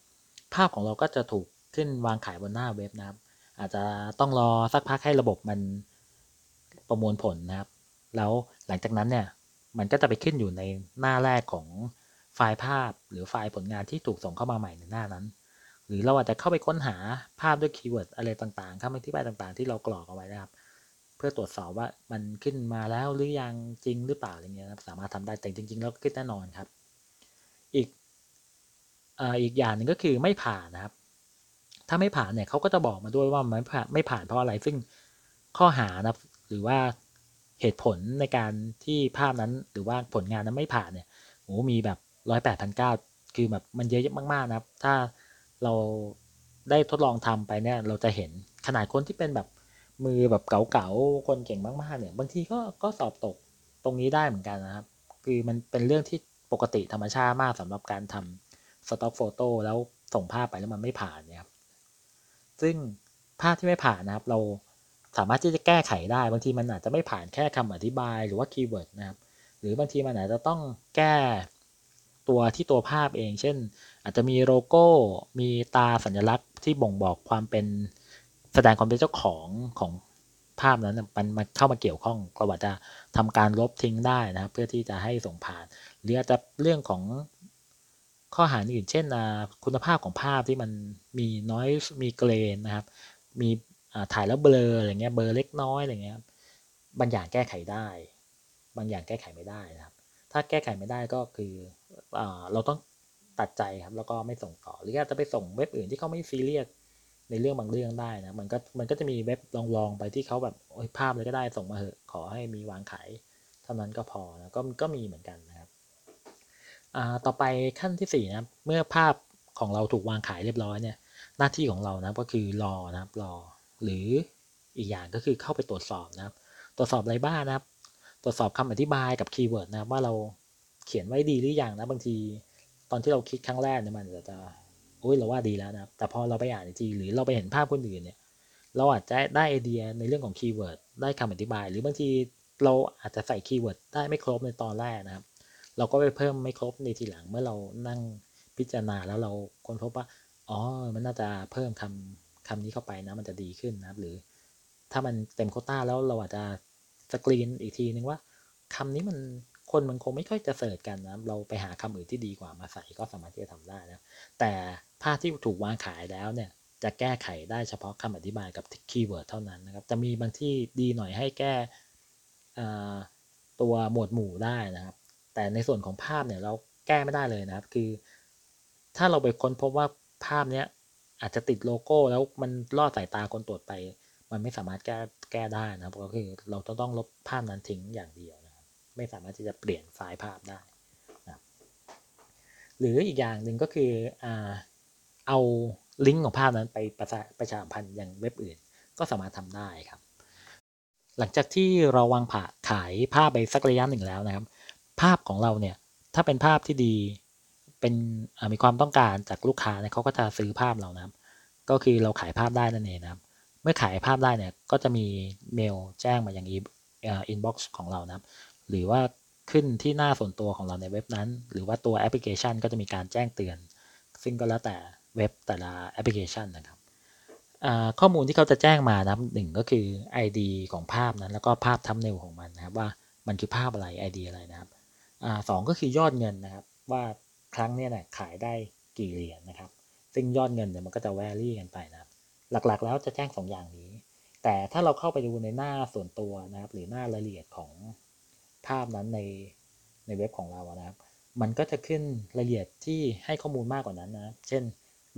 ภาพของเราก็จะถูกขึ้นวางขายบนหน้าเว็บนะครับ อาจจะต้องรอสักพักให้ระบบมันประมวลผลนะครับ แล้วหลังจากนั้นเนี่ยมันก็จะไปขึ้นอยู่ในหน้าแรกของ ไฟล์ภาพหรือไฟล์ผลงานที่ถูกส่งเข้ามาใหม่ในหน้านั้น หรือเราอาจจะเข้าไปค้นหาภาพด้วยคีย์เวิร์ดอะไรต่างๆคำอธิบายต่างๆ ที่เรากรอกเอาไว้นะครับ เพื่อตรวจสอบว่ามันขึ้นมาแล้วหรือยังจริงหรือเปล่าอะไรเงี้ยสามารถทำได้แต่จริง ๆ แล้วขึ้นแน่นอนครับ อีกออีกอย่างหนึ่งก็คือไม่ผ่านนะครับ ถ้าไม่ผ่านเนี่ยเขาก็จะบอกมาด้วยว่าไม่ผ่านไม่ผ่านเพราะอะไรซึ่งข้อหานะหรือว่าเหตุผลในการที่ภาพนั้นหรือว่าผลงานนั้นไม่ผ่านเนี่ยโอ้มีแบบ ร้อยแปดพันเก้าคือแบบมันเยอะมากๆนะครับ ถ้าเราได้ทดลองทำไปเนี่ยเราจะเห็นขนาดคนที่เป็นแบบมือแบบเก๋าๆคนเก่งมากๆเนี่ยบางทีก็ก็สอบตกตรงนี้ได้เหมือนกันนะครับ คือมันเป็นเรื่องที่ปกติธรรมชาติมากสำหรับการทำ stock photo แล้วส่งภาพไปแล้วมันไม่ผ่านเนี่ยครับซึ่งภาพที่ไม่ผ่านนะครับ เราสามารถที่จะแก้ไขได้ บางทีมันอาจจะไม่ผ่านแค่คำอธิบายหรือว่าคีย์เวิร์ดนะครับ หรือบางทีมันอาจจะต้องแก้ ตัวที่ตัวภาพเอง เช่น อาจจะมีโลโก้ มีตาสัญลักษณ์ที่บ่งบอกความเป็นแสดงความเป็นเจ้าของของภาพนั้นมันมันเข้ามาเกี่ยวข้องก็ว่าจจะทำการลบทิ้งได้นะครับ เพื่อที่จะให้ส่งผ่าน หรืออาจจะเรื่องของข้อหาอื่น เช่นคุณภาพของภาพที่มันมีน้อยมีเกรนนะครับ มีถ่ายแล้วเบลออะไรเงี้ยเบลอเล็กน้อยอะไรเงี้ยบางอย่างแก้ไขได้ บางอย่างแก้ไขไม่ได้นะครับ ถ้าแก้ไขไม่ได้ก็คือ เราต้องตัดใจครับแล้วก็ไม่ส่งต่อ หรืออาจจะไปส่งเว็บอื่นที่เขาไม่ซีเรียสในเรื่องบางเรื่องได้นะมันก็มันก็จะมีเว็บลองๆไปที่เขาแบบโอ้ยภาพเลยก็ได้ส่งมาเหอะขอให้มีวางขายเท่านั้นก็พอนะก็ก็มีเหมือนกันนะครับต่อไปขั้นที่4นะเมื่อภาพของเราถูกวางขายเรียบร้อยเนี่ยหน้าที่ของเรานะก็คือรอนะครับรอ หรืออีกอย่างก็คือเข้าไปตรวจสอบนะครับ ตรวจสอบอะไรบ้างนะครับ ตรวจสอบคำอธิบายกับคีย์เวิร์ดนะครับว่าเรา เขียนไว้ดีหรือยังนะบางที ตอนที่เราคิดครั้งแรกเนี่ยมันจะโอ้ยเราว่าดีแล้วนะแต่พอเราไปอ่านอีกทีหรือเราไปเห็นภาพคนอื่นเนี่ยเราอาจจะได้ไอเดียในเรื่องของคีย์เวิร์ดได้คำอธิบาย หรือบางทีเราอาจจะใส่คีย์เวิร์ดได้ไม่ครบในตอนแรกนะครับ เราก็ไปเพิ่มไม่ครบในทีหลังเมื่อเรานั่งพิจารณาแล้วเราค้นพบว่าอ๋อมันน่าจะเพิ่มคำคำนี้เข้าไปนะมันจะดีขึ้นนะครับ หรือถ้ามันเต็มโคต้าแล้วเราอาจจะสกรีนอีกทีนึงว่าคำนี้มัน คนมันคงไม่ค่อยจะ search กันนะ เราไปหาคำอื่นที่ดีกว่ามาใส่ก็สามารถที่จะทำได้นะ แต่ภาพที่ถูกวางขายแล้วเนี่ย จะแก้ไขได้เฉพาะคำอธิบายกับคีย์เวิร์ดเท่านั้นนะครับ จะมีบางที่ดีหน่อยให้แก้ตัวหมวดหมู่ได้นะครับ แต่ในส่วนของภาพเนี่ยเราแก้ไม่ได้เลยนะครับ คือ ถ้าเราไปค้นพบว่าภาพเนี้ยอาจจะติดโลโก้แล้วมันล่อสายตาคนตรวจไป มันไม่สามารถแก้แก้ได้นะครับ ก็คือเราต้องต้องลบภาพนั้นทิ้งอย่างเดียวนะ ไม่สามารถที่จะเปลี่ยนไฟล์ภาพได้นะหรืออีกอย่างหนึ่งก็คืออเอาลิงก์ของภาพนั้นไปประชาประชาพันธ์อย่างเว็บอื่น ก็สามารถทำได้ครับ หลังจากที่เราวางผ่าขายภาพไปสักระยะหนึ่งแล้วนะครับ ภาพของเราเนี่ยถ้าเป็นภาพที่ดีเป็นมีความต้องการจากลูกค้าเนี่ยเขาก็จะซื้อภาพเรานะครับ ก็คือเราขายภาพได้นั่นเองนะครับ เมื่อขายภาพได้เนี่ยก็จะมีเมลแจ้งมาอย่าง inbox ของเรานะครับ หรือว่าขึ้นที่หน้าส่วนตัวของเราในเว็บนั้น หรือว่าตัวแอปพลิเคชันก็จะมีการแจ้งเตือน ซึ่งก็แล้วแต่เว็บแต่ละแอปพลิเคชันนะครับข้อมูลที่เขาจะแจ้งมานะหนึ่งก็คือ ID ของภาพนั้น แล้วก็ภาพทัมเนลของมันนะครับ ว่ามันคือภาพอะไร ID อะไรนะครับอสองก็คือยอดเงินนะครับ ว่าครั้งนี้เนี่ยขายได้กี่เหรียญนนะครับ ซึ่งยอดเงินเนี่ยมันก็จะแวรี่กันไปนะครับ หลักๆ แล้วจะแจ้ง2ออย่างนี้ แต่ถ้าเราเข้าไปดูในหน้าส่วนตัวนะครับ หรือหน้ารายละเอียดของ ภาพนั้นในในเว็บของเรานะครับ มันก็จะขึ้นรายละเอียดที่ให้ข้อมูลมากกว่านั้นนะ เช่น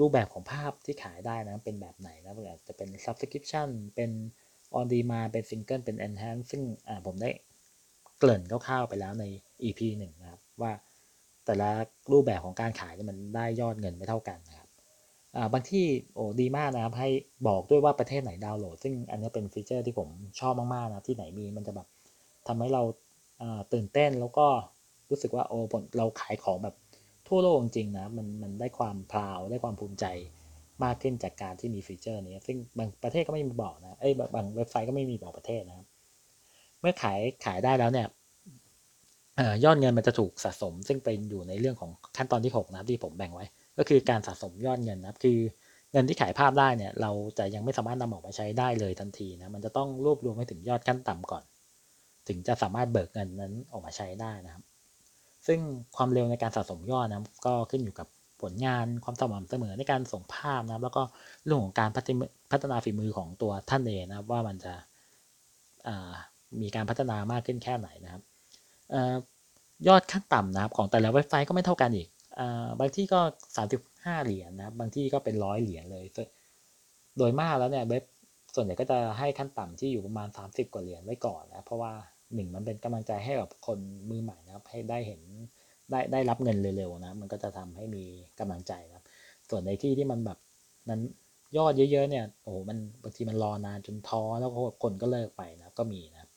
รูปแบบของภาพที่ขายได้นะ เป็นแบบไหนนะจะเป็น subscription เป็น on demand เป็น single เป็น enhance ซึ่งผมได้เกริ่นคร่าวๆไปแล้วใน EP 1 นะครับ ว่าแต่ละรูปแบบของการขายมันได้ยอดเงินไม่เท่ากันนะครับบางที่โอ้ดีมากนะครับ ให้บอกด้วยว่าประเทศไหนดาวน์โหลด ซึ่งอันนี้เป็นฟีเจอร์ที่ผมชอบมากๆนะที่ไหนมีมันจะแบบทำให้เรา ตื่นเต้นแล้วก็รู้สึกว่าโอ้เราขายของแบบทั่วโลกจริงนะมันมันได้ความพราวได้ความภูมิใจมากขึ้นจากการที่มีฟีเจอร์นี้ ซึ่งบางประเทศก็ไม่มีบอกนะเอ้ยบางเว็บไซต์ก็ไม่มีบอกประเทศนะครับ เมื่อขายขายได้แล้วเนี่ยยอดเงินมันจะถูกสะสม ซึ่งเป็นอยู่ในเรื่องของขั้นตอนที่ 6 นะครับที่ผมแบ่งไว้ ก็คือการสะสมยอดเงินนะครับ คือเงินที่ขายภาพได้เนี่ย เราจะยังไม่สามารถนำออกมาใช้ได้เลยทันทีนะ มันจะต้องรวบรวมให้ถึงยอดขั้นต่ำก่อน ถึงจะสามารถเบิกเงินนั้นออกมาใช้ได้นะครับ ซึ่งความเร็วในการสะสมยอดนะก็ขึ้นอยู่กับผลงานความสม่ำเสมอในการส่งภาพนะครับ แล้วก็เรื่องของการพัฒนาฝีมือของตัวท่านเองนะครับ ว่ามันจะมีการพัฒนามากขึ้นแค่ไหนนะครับยอดขั้นต่ำนะครับของแต่ละเว็บไซต์ก็ไม่เท่ากันอีกอบางที่ก็ 35 เหรียญนะครับ บางที่ก็เป็นร้อยเหรียญเลย โดยมากแล้วเนี่ยเว็บ ส่วนใหญ่ก็จะให้ขั้นต่ำที่อยู่ประมาณ 30 กว่าเหรียญไว้ก่อนนะเพราะว่าหนึ่งมันเป็นกำลังใจให้กับคนมือใหม่นะครับ ให้ได้เห็นได้ได้รับเงินเร็วๆนะมันก็จะทำให้มีกำลังใจนะครับ ส่วนในที่ที่มันแบบนั้นยอดเยอะๆเนี่ยโอ้โหมันบางทีมันรอนานจนท้อแล้วคนก็เลิกไปนะก็มีนะ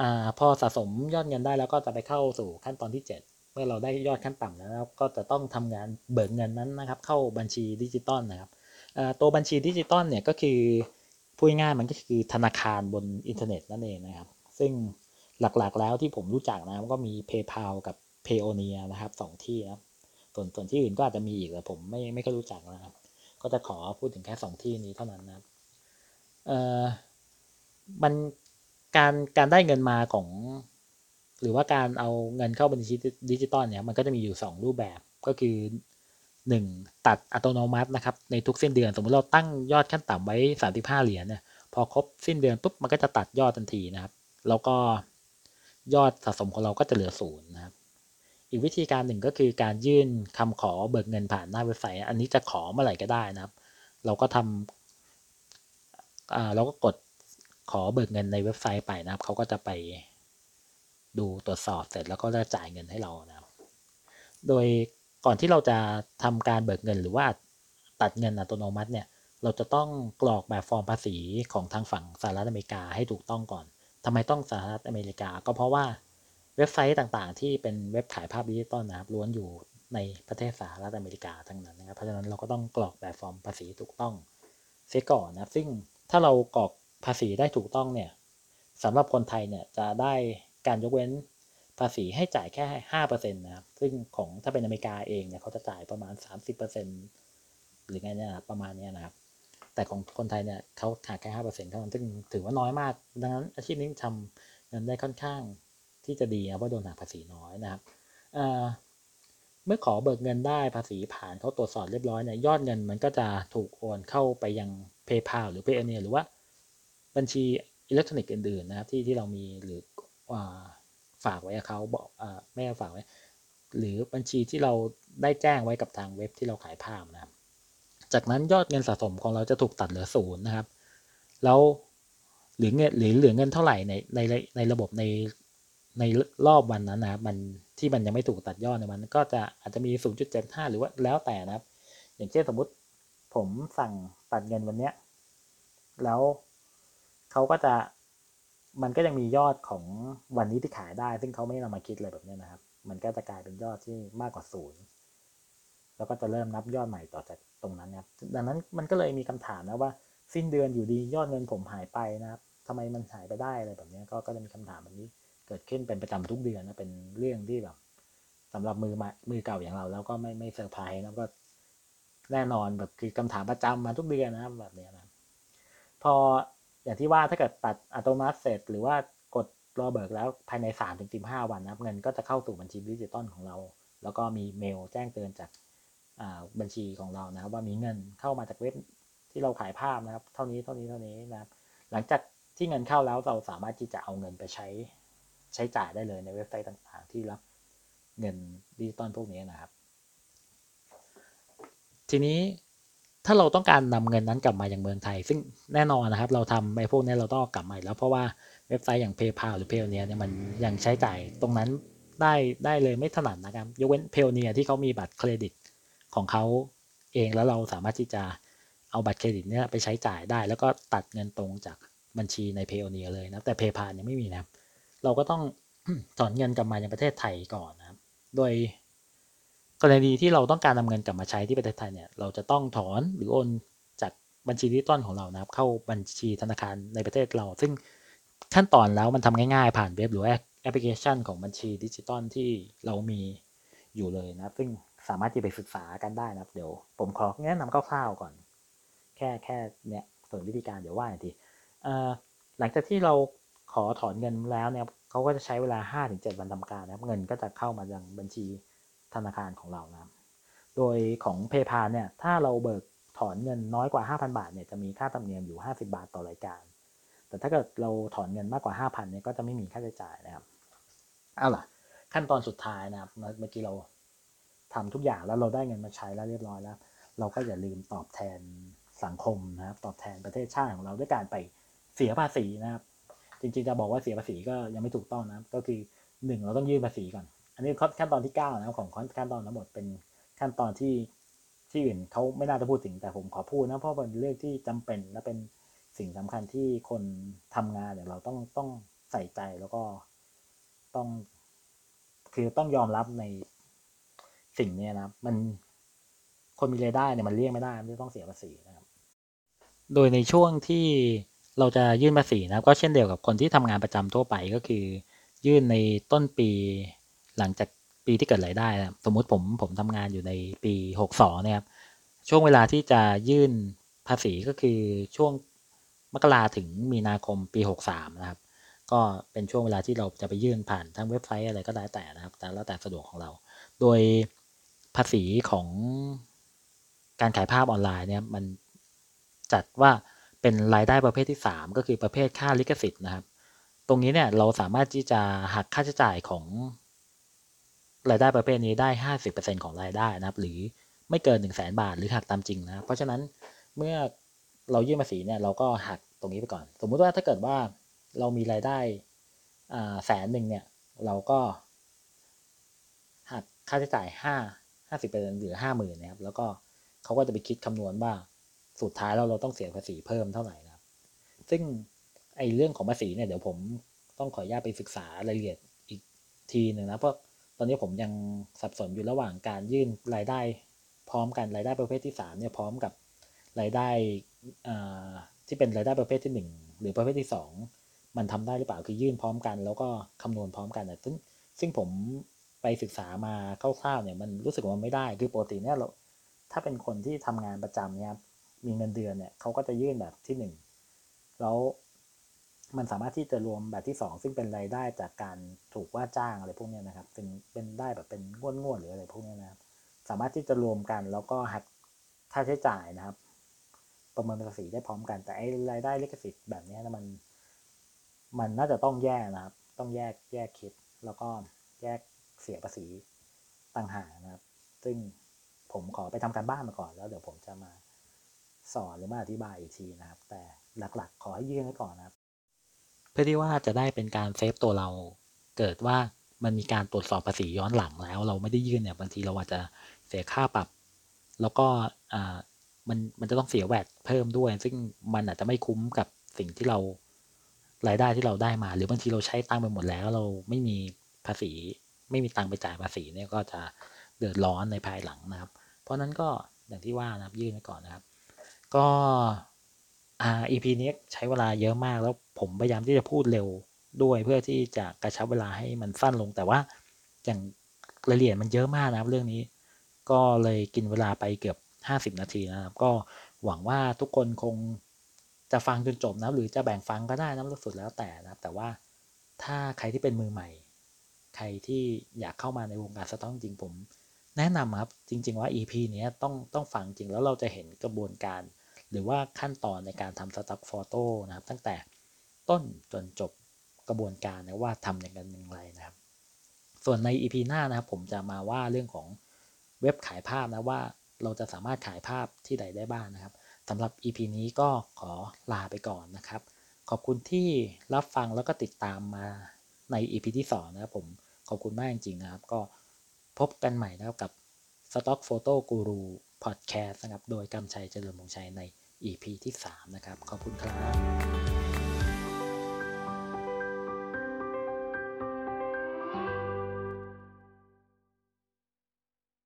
อ่าพอสะสมยอดเงินได้แล้วก็จะไปเข้าสู่ขั้นตอนที่ 7 เมื่อเราได้ยอดขั้นต่ำแล้วก็จะต้องทำงานเบิกเงินนั้นนะครับ เข้าบัญชีดิจิตอลนะครับ ตัวบัญชีดิจิตอลเนี่ยก็คือพูดง่ายมันก็คือธนาคารบนอินเทอร์เน็ตนั่นเองนะครับ ซึ่งหลักๆแล้วที่ผมรู้จักนะก็มี PayPal กับ Payoneer นะครับสองที่นะส่วนส่วนที่อื่นก็อาจจะมีอีกแต่ผมไม่ไม่ก็รู้จักนะครับ ก็จะขอพูดถึงแค่สองที่นี้เท่านั้นนะครับเอ่อมันการการได้เงินมาของ หรือว่าการเอาเงินเข้าบัญชีดิจิตอลเนี่ยมันก็จะมีอยู่ 2 รูปแบบก็คือ 1 ตัดอัตโนมัตินะครับในทุกสิ้นเดือน สมมติเราตั้งยอดขั้นต่ำไว้ 35 เหรียญเนี่ยพอครบสิ้นเดือนปุ๊บมันก็จะตัดยอดทันทีนะครับ แล้วก็ยอดสะสมของเราก็จะเหลือศูนย์นะครับ อีกวิธีการหนึ่งก็คือการยื่นคำขอเบิกเงินผ่านหน้าเว็บไซต์ อันนี้จะขอเมื่อไหร่ก็ได้นะครับ เราก็ทำอ่าเราก็กดขอเบิกเงินในเว็บไซต์ไปนะครับเขาก็จะไปดูตรวจสอบเสร็จแล้วก็จะจ่ายเงินให้เรานะครับ โดย ก่อนที่เราจะทำการเบิกเงินหรือว่าตัดเงินอัตโนมัติเนี่ย เราจะต้องกรอกแบบฟอร์มภาษีของทางฝั่งสหรัฐอเมริกาให้ถูกต้องก่อนทำไมต้องสหรัฐอเมริกา ก็เพราะว่าเว็บไซต์ต่างๆ ที่เป็นเว็บขายภาพดิจิตอลนะครับล้วนอยู่ในประเทศสหรัฐอเมริกาทั้งนั้นนะครับ เพราะฉะนั้นเราก็ต้องกรอกแบบฟอร์มภาษีถูกต้องเสียก่อนนะซึ่งถ้าเรากรอกภาษีได้ถูกต้องเนี่ยสำหรับคนไทยเนี่ยจะได้การยกเว้น ภาษีให้จ่ายแค่ห้าเปอร์เซ็นต์นะครับ ซึ่งของถ้าเป็นอเมริกาเองเนี่ยเขาจะจ่ายประมาณสามสิบเปอร์เซ็นต์หรือไงเนี่ยประมาณนี้นะครับ แต่ของคนไทยเนี่ยเขาหาแค่ห้าเปอร์เซ็นต์เท่านั้นซึ่งถือว่าน้อยมาก ดังนั้นอาชีพนี้ทำเงินได้ค่อนข้างที่จะดีนะเพราะโดนหักภาษีน้อยนะครับเมื่อขอเบิกเงินได้ภาษีผ่านเขาตรวจสอบเรียบร้อยเนี่ยยอดเงินมันก็จะถูกโอนเข้าไปยัง PayPal หรือ Payoneer หรือว่าบัญชีอิเล็กทรอนิกส์อื่นๆนะครับที่ที่เรามีหรือ ฝากไว้กับเขาบอกไม่ฝากไว้ หรือบัญชีที่เราได้แจ้งไว้กับทางเว็บที่เราขายภาพนะครับ จากนั้นยอดเงินสะสมของเราจะถูกตัดเหลือศูนย์นะครับ แล้วหรือเงินหรือเหลือเงินเท่าไหร่ในในในระบบในในรอบวันนั้นนะครับมันที่มันยังไม่ถูกตัดยอดในวันก็จะอาจจะมี 0.75 หรือว่าแล้วแต่นะครับ อย่างเช่นสมมุติผมสั่งตัดเงินวันเนี้ยแล้วเขาก็จะ มันก็ยังมียอดของวันนี้ที่ขายได้ ซึ่งเขาไม่นำมาคิดเลยแบบนี้นะครับ มันก็จะกลายเป็นยอดที่มากกว่าศูนย์แล้วก็จะเริ่มนับยอดใหม่ต่อจากตรงนั้นนะครับ ดังนั้นมันก็เลยมีคำถามนะว่า สิ้นเดือนอยู่ดียอดเงินผมหายไปนะครับทำไมมันหายไปได้อะไรแบบนี้ก็ก็จะมีคำถามแบบนี้เกิดขึ้นเป็นประจำทุกเดือนนะเป็นเรื่องที่แบบสำหรับมือเก๋ามือเก่าอย่างเรา แล้วก็ไม่ไม่เซอร์ไพรส์นะก็แน่นอนแบบคือคำถามประจำมาทุกเดือนนะครับแบบนี้นะพอ อย่างที่ว่าถ้าเกิดตัดอัตโนมัติเสร็จ หรือว่ากดรอเบิกแล้วภายใน 3 ถึงสิบวันนะเงินก็จะเข้าสู่บัญชีดิจิตอลของเรา แล้วก็มีเมลแจ้งเตือนจากบัญชีของเรานะครับ ว่ามีเงินเข้ามาจากเว็บที่เราขายภาพนะครับ เท่านี้เท่านี้เท่านี้นะครับ หลังจากที่เงินเข้าแล้วเราสามารถที่จะเอาเงินไปใช้ใช้จ่ายได้เลยในเว็บไซต์ต่างๆ ที่รับเงินดิจิตอลพวกนี้นะครับ ทีนี้ ถ้าเราต้องการนำเงินนั้นกลับมาอย่างเมืองไทย ซึ่งแน่นอนนะครับ เราทำไอ้พวกนี้เราต้องกลับมาแล้วเพราะว่าเว็บไซต์อย่าง PayPal หรือ Payoneer เนี่ยมันยังใช้จ่ายตรงนั้นได้ได้เลยไม่ถนัดนะครับ ยกเว้น Payoneer ที่เขามีบัตรเครดิตของเขาเองแล้วเราสามารถที่จะเอาบัตรเครดิตเนี่ยไปใช้จ่ายได้ แล้วก็ตัดเงินตรงจากบัญชีใน Payoneer เลยนะแต่ PayPal ยังไม่มีนะครับ เราก็ต้องถอนเงินกลับมายังประเทศไทยก่อนนะครับ โดย กรณีที่เราต้องการนำเงินกลับมาใช้ที่ประเทศไทยเนี่ยเราจะต้องถอนหรือโอนจากบัญชีดิจิตอลของเรานะครับ เข้าบัญชีธนาคารในประเทศเรา ซึ่งขั้นตอนแล้วมันทำง่ายๆ ผ่านเว็บหรือแอปพลิเคชันของบัญชีดิจิตอลที่เรามีอยู่เลยนะซึ่งสามารถที่ไปศึกษากันได้นะครับ เดี๋ยวผมขอแนะนำคร่าวๆก่อน แค่แค่เนี่ยส่วนวิธีการเดี๋ยวว่าทีหลังจากที่เราขอถอนเงินแล้วเนี่ยเขาก็จะใช้เวลา 5-7 วันทำการนะครับ เงินก็จะเข้ามายังบัญชี ธนาคารของเรานะโดยของ PayPal เนี่ยถ้าเราเบิกถอนเงินน้อยกว่า 5,000 บาทเนี่ยจะมีค่าธรรมเนียมอยู่ 50 บาทต่อรายการ แต่ถ้าเกิดเราถอนเงินมากกว่า 5,000เนี่ยก็จะไม่มีค่าใช้จ่ายนะครับเอาล่ะ ขั้นตอนสุดท้ายนะครับเมื่อกี้เราทำทุกอย่างแล้วเราได้เงินมาใช้แล้วเรียบร้อยแล้ว เราก็อย่าลืมตอบแทนสังคมนะครับ ตอบแทนประเทศชาติของเราด้วยการไปเสียภาษีนะครับ จริงๆจะบอกว่าเสียภาษีก็ยังไม่ถูกต้องนะก็คือหนึ่งเราต้องยื่นภาษีก่อน นนี้ขั้นตอนที่9นะของขั้นตอนทั้งหมดเป็นขั้นตอนที่ที่อื่นเขาไม่น่าจะพูดถึงแต่ผมขอพูดนะเพราะเป็นเรื่องที่จำเป็นและเป็นสิ่งสำคัญที่คนทำงานเนี่ยเราต้องต้องใส่ใจแล้วก็ต้อง คือต้องยอมรับในสิ่งนี้นะมันคนมีรายได้เนี่ยมันเลี่ยงไม่ได้ที่ต้องเสียภาษีนะครับ โดยในช่วงที่เราจะยื่นภาษีนะก็เช่นเดียวกับคนที่ทำงานประจำทั่วไปก็คือ ยื่นในต้นปี หลังจากปีที่เกิดรายได้นะสมมุติผมผมทำงานอยู่ในปี62เนี่ยครับ ช่วงเวลาที่จะยื่นภาษีก็คือช่วงมกราถึงมีนาคมปี63นะครับ ก็เป็นช่วงเวลาที่เราจะไปยื่นผ่านทั้งเว็บไซต์อะไรก็ได้แต่นะครับ แต่แล้วแต่สะดวกของเรา โดยภาษีของการขายภาพออนไลน์เนี่ยมันจัดว่าเป็นรายได้ประเภทที่ 3 ก็คือประเภทค่าลิขสิทธิ์นะครับ ตรงนี้เนี่ยเราสามารถที่จะหักค่าใช้จ่ายของ รายได้ประเภทนี้ได้ 50%ของรายได้นะครับ หรือไม่เกิน 1 0 0 0 0แบาท หรือหักตามจริงนะ เพราะฉะนั้นเมื่อเรายื่นภาษีเนี่ยเราก็หักตรงนี้ไปก่อน สมมุติว่าถ้าเกิดว่าเรามีรายได้แสนหนึ่งเนี่ยเราก็ หักค่าใช้จ่ายห้าห้าสิบเปอร์เซ็นต์หรือห้าหมื่นนะครับ แล้วก็เขาก็จะไปคิดคำนวณว่าสุดท้ายเราเราต้องเสียภาษีเพิ่มเท่าไหร่นะครับ ซึ่งไอ้เรื่องของภาษีเนี่ยเดี๋ยวผมต้องขออนุญาตไปศึกษารายละเอียดอีกทีหนึ่งนะเพราะ ตอนนี้ผมยังสับสนอยู่ระหว่างการยื่นรายได้ พร้อมกันรายได้ประเภทที่3เนี่ยพร้อมกับรายได้ที่เป็นรายได้ประเภทที่ 1 หรือประเภทที่ 2 มันทำได้หรือเปล่าคือยื่นพร้อมกัน แล้วก็คำนวณพร้อมกันนะซึ่งซึ่งผมไปศึกษามาคร่าวๆเนี่ยมันรู้สึกว่าไม่ได้คือปกติเนี่ยเราถ้าเป็นคนที่ทำงานประจำเนี่ยมีเงินเดือนเนี่ยเขาก็จะยื่นแบบที่ 1 แล้ว มันสามารถที่จะรวมแบบที่ 2 ซึ่งเป็นรายได้จากการถูกว่าจ้างอะไรพวกนี้นะครับ เป็นเป็นได้แบบเป็นงวดงวดหรืออะไรพวกนี้นะครับ สามารถที่จะรวมกันแล้วก็หักค่าใช้จ่ายนะครับ ประเมินภาษีได้พร้อมกัน แต่ไอ้รายได้ลิขสิทธิ์แบบนี้นะมัน มันน่าจะต้องแยกนะครับ ต้องแยกแยกคิด แล้วก็แยกเสียภาษีต่างหากนะครับ ซึ่งผมขอไปทำการบ้านมาก่อนแล้วเดี๋ยวผมจะมาสอนหรือมาอธิบายอีกทีนะครับ แต่หลักๆ ขอให้ยื่นไว้ก่อนนะครับ เพื่อที่ว่าจะได้เป็นการเซฟตัวเรา เกิดว่ามันมีการตรวจสอบภาษีย้อนหลังแล้ว เราไม่ได้ยื่นเนี่ยบางทีเราอาจจะเสียค่าปรับ แล้วก็มันมันจะต้องเสียแวดเพิ่มด้วย ซึ่งมันอาจจะไม่คุ้มกับสิ่งที่เรารายได้ที่เราได้มา หรือบางทีเราใช้ตังไปหมดแล้ว เราไม่มีภาษี ไม่มีตังไปจ่ายภาษีเนี่ยก็จะเดือดร้อนในภายหลังนะครับ เพราะนั้นก็อย่างที่ว่านะครับยื่นไว้ก่อนนะครับ ก็ อ่า EP นี้ใช้เวลาเยอะมากแล้วผมพยายามที่จะพูดเร็วด้วยเพื่อที่จะกระชับเวลาให้มันสั้นลงแต่ว่าอย่างรายละเอียดมันเยอะมากนะครับ เรื่องนี้ ก็เลยกินเวลาไปเกือบ 50 นาทีนะครับ ก็หวังว่าทุกคนคงจะฟังจนจบนะหรือจะแบ่งฟังก็ได้นะสุดแล้วแต่นะครับ แต่ว่าถ้าใครที่เป็นมือใหม่ ใครที่อยากเข้ามาในวงการสต็อกจริงผม แนะนำครับจริง ๆ ว่า EP นี้ต้องต้องฟังจริงแล้วเราจะเห็นกระบวนการ หรือว่าขั้นตอนในการทำสต็อกโฟโต้นะครับ ตั้งแต่ต้นจนจบกระบวนการนะว่าทำอย่างกันอย่างไรนะครับ ส่วนใน EP หน้านะครับ ผมจะมาว่าเรื่องของเว็บขายภาพนะว่าเราจะสามารถขายภาพที่ใดได้บ้างนะครับสำหรับ EP นี้ก็ขอลาไปก่อนนะครับ ขอบคุณที่รับฟังแล้วก็ติดตามมาใน EP ที่ 2 นะครับผมขอบคุณมากจริงๆนะครับ ก็พบกันใหม่นะครับกับ Stock Photo Guru Podcast นะครับ โดยกำชัยเจริญมงชัยใน EP ที่ 3 นะครับ ขอบคุณครับ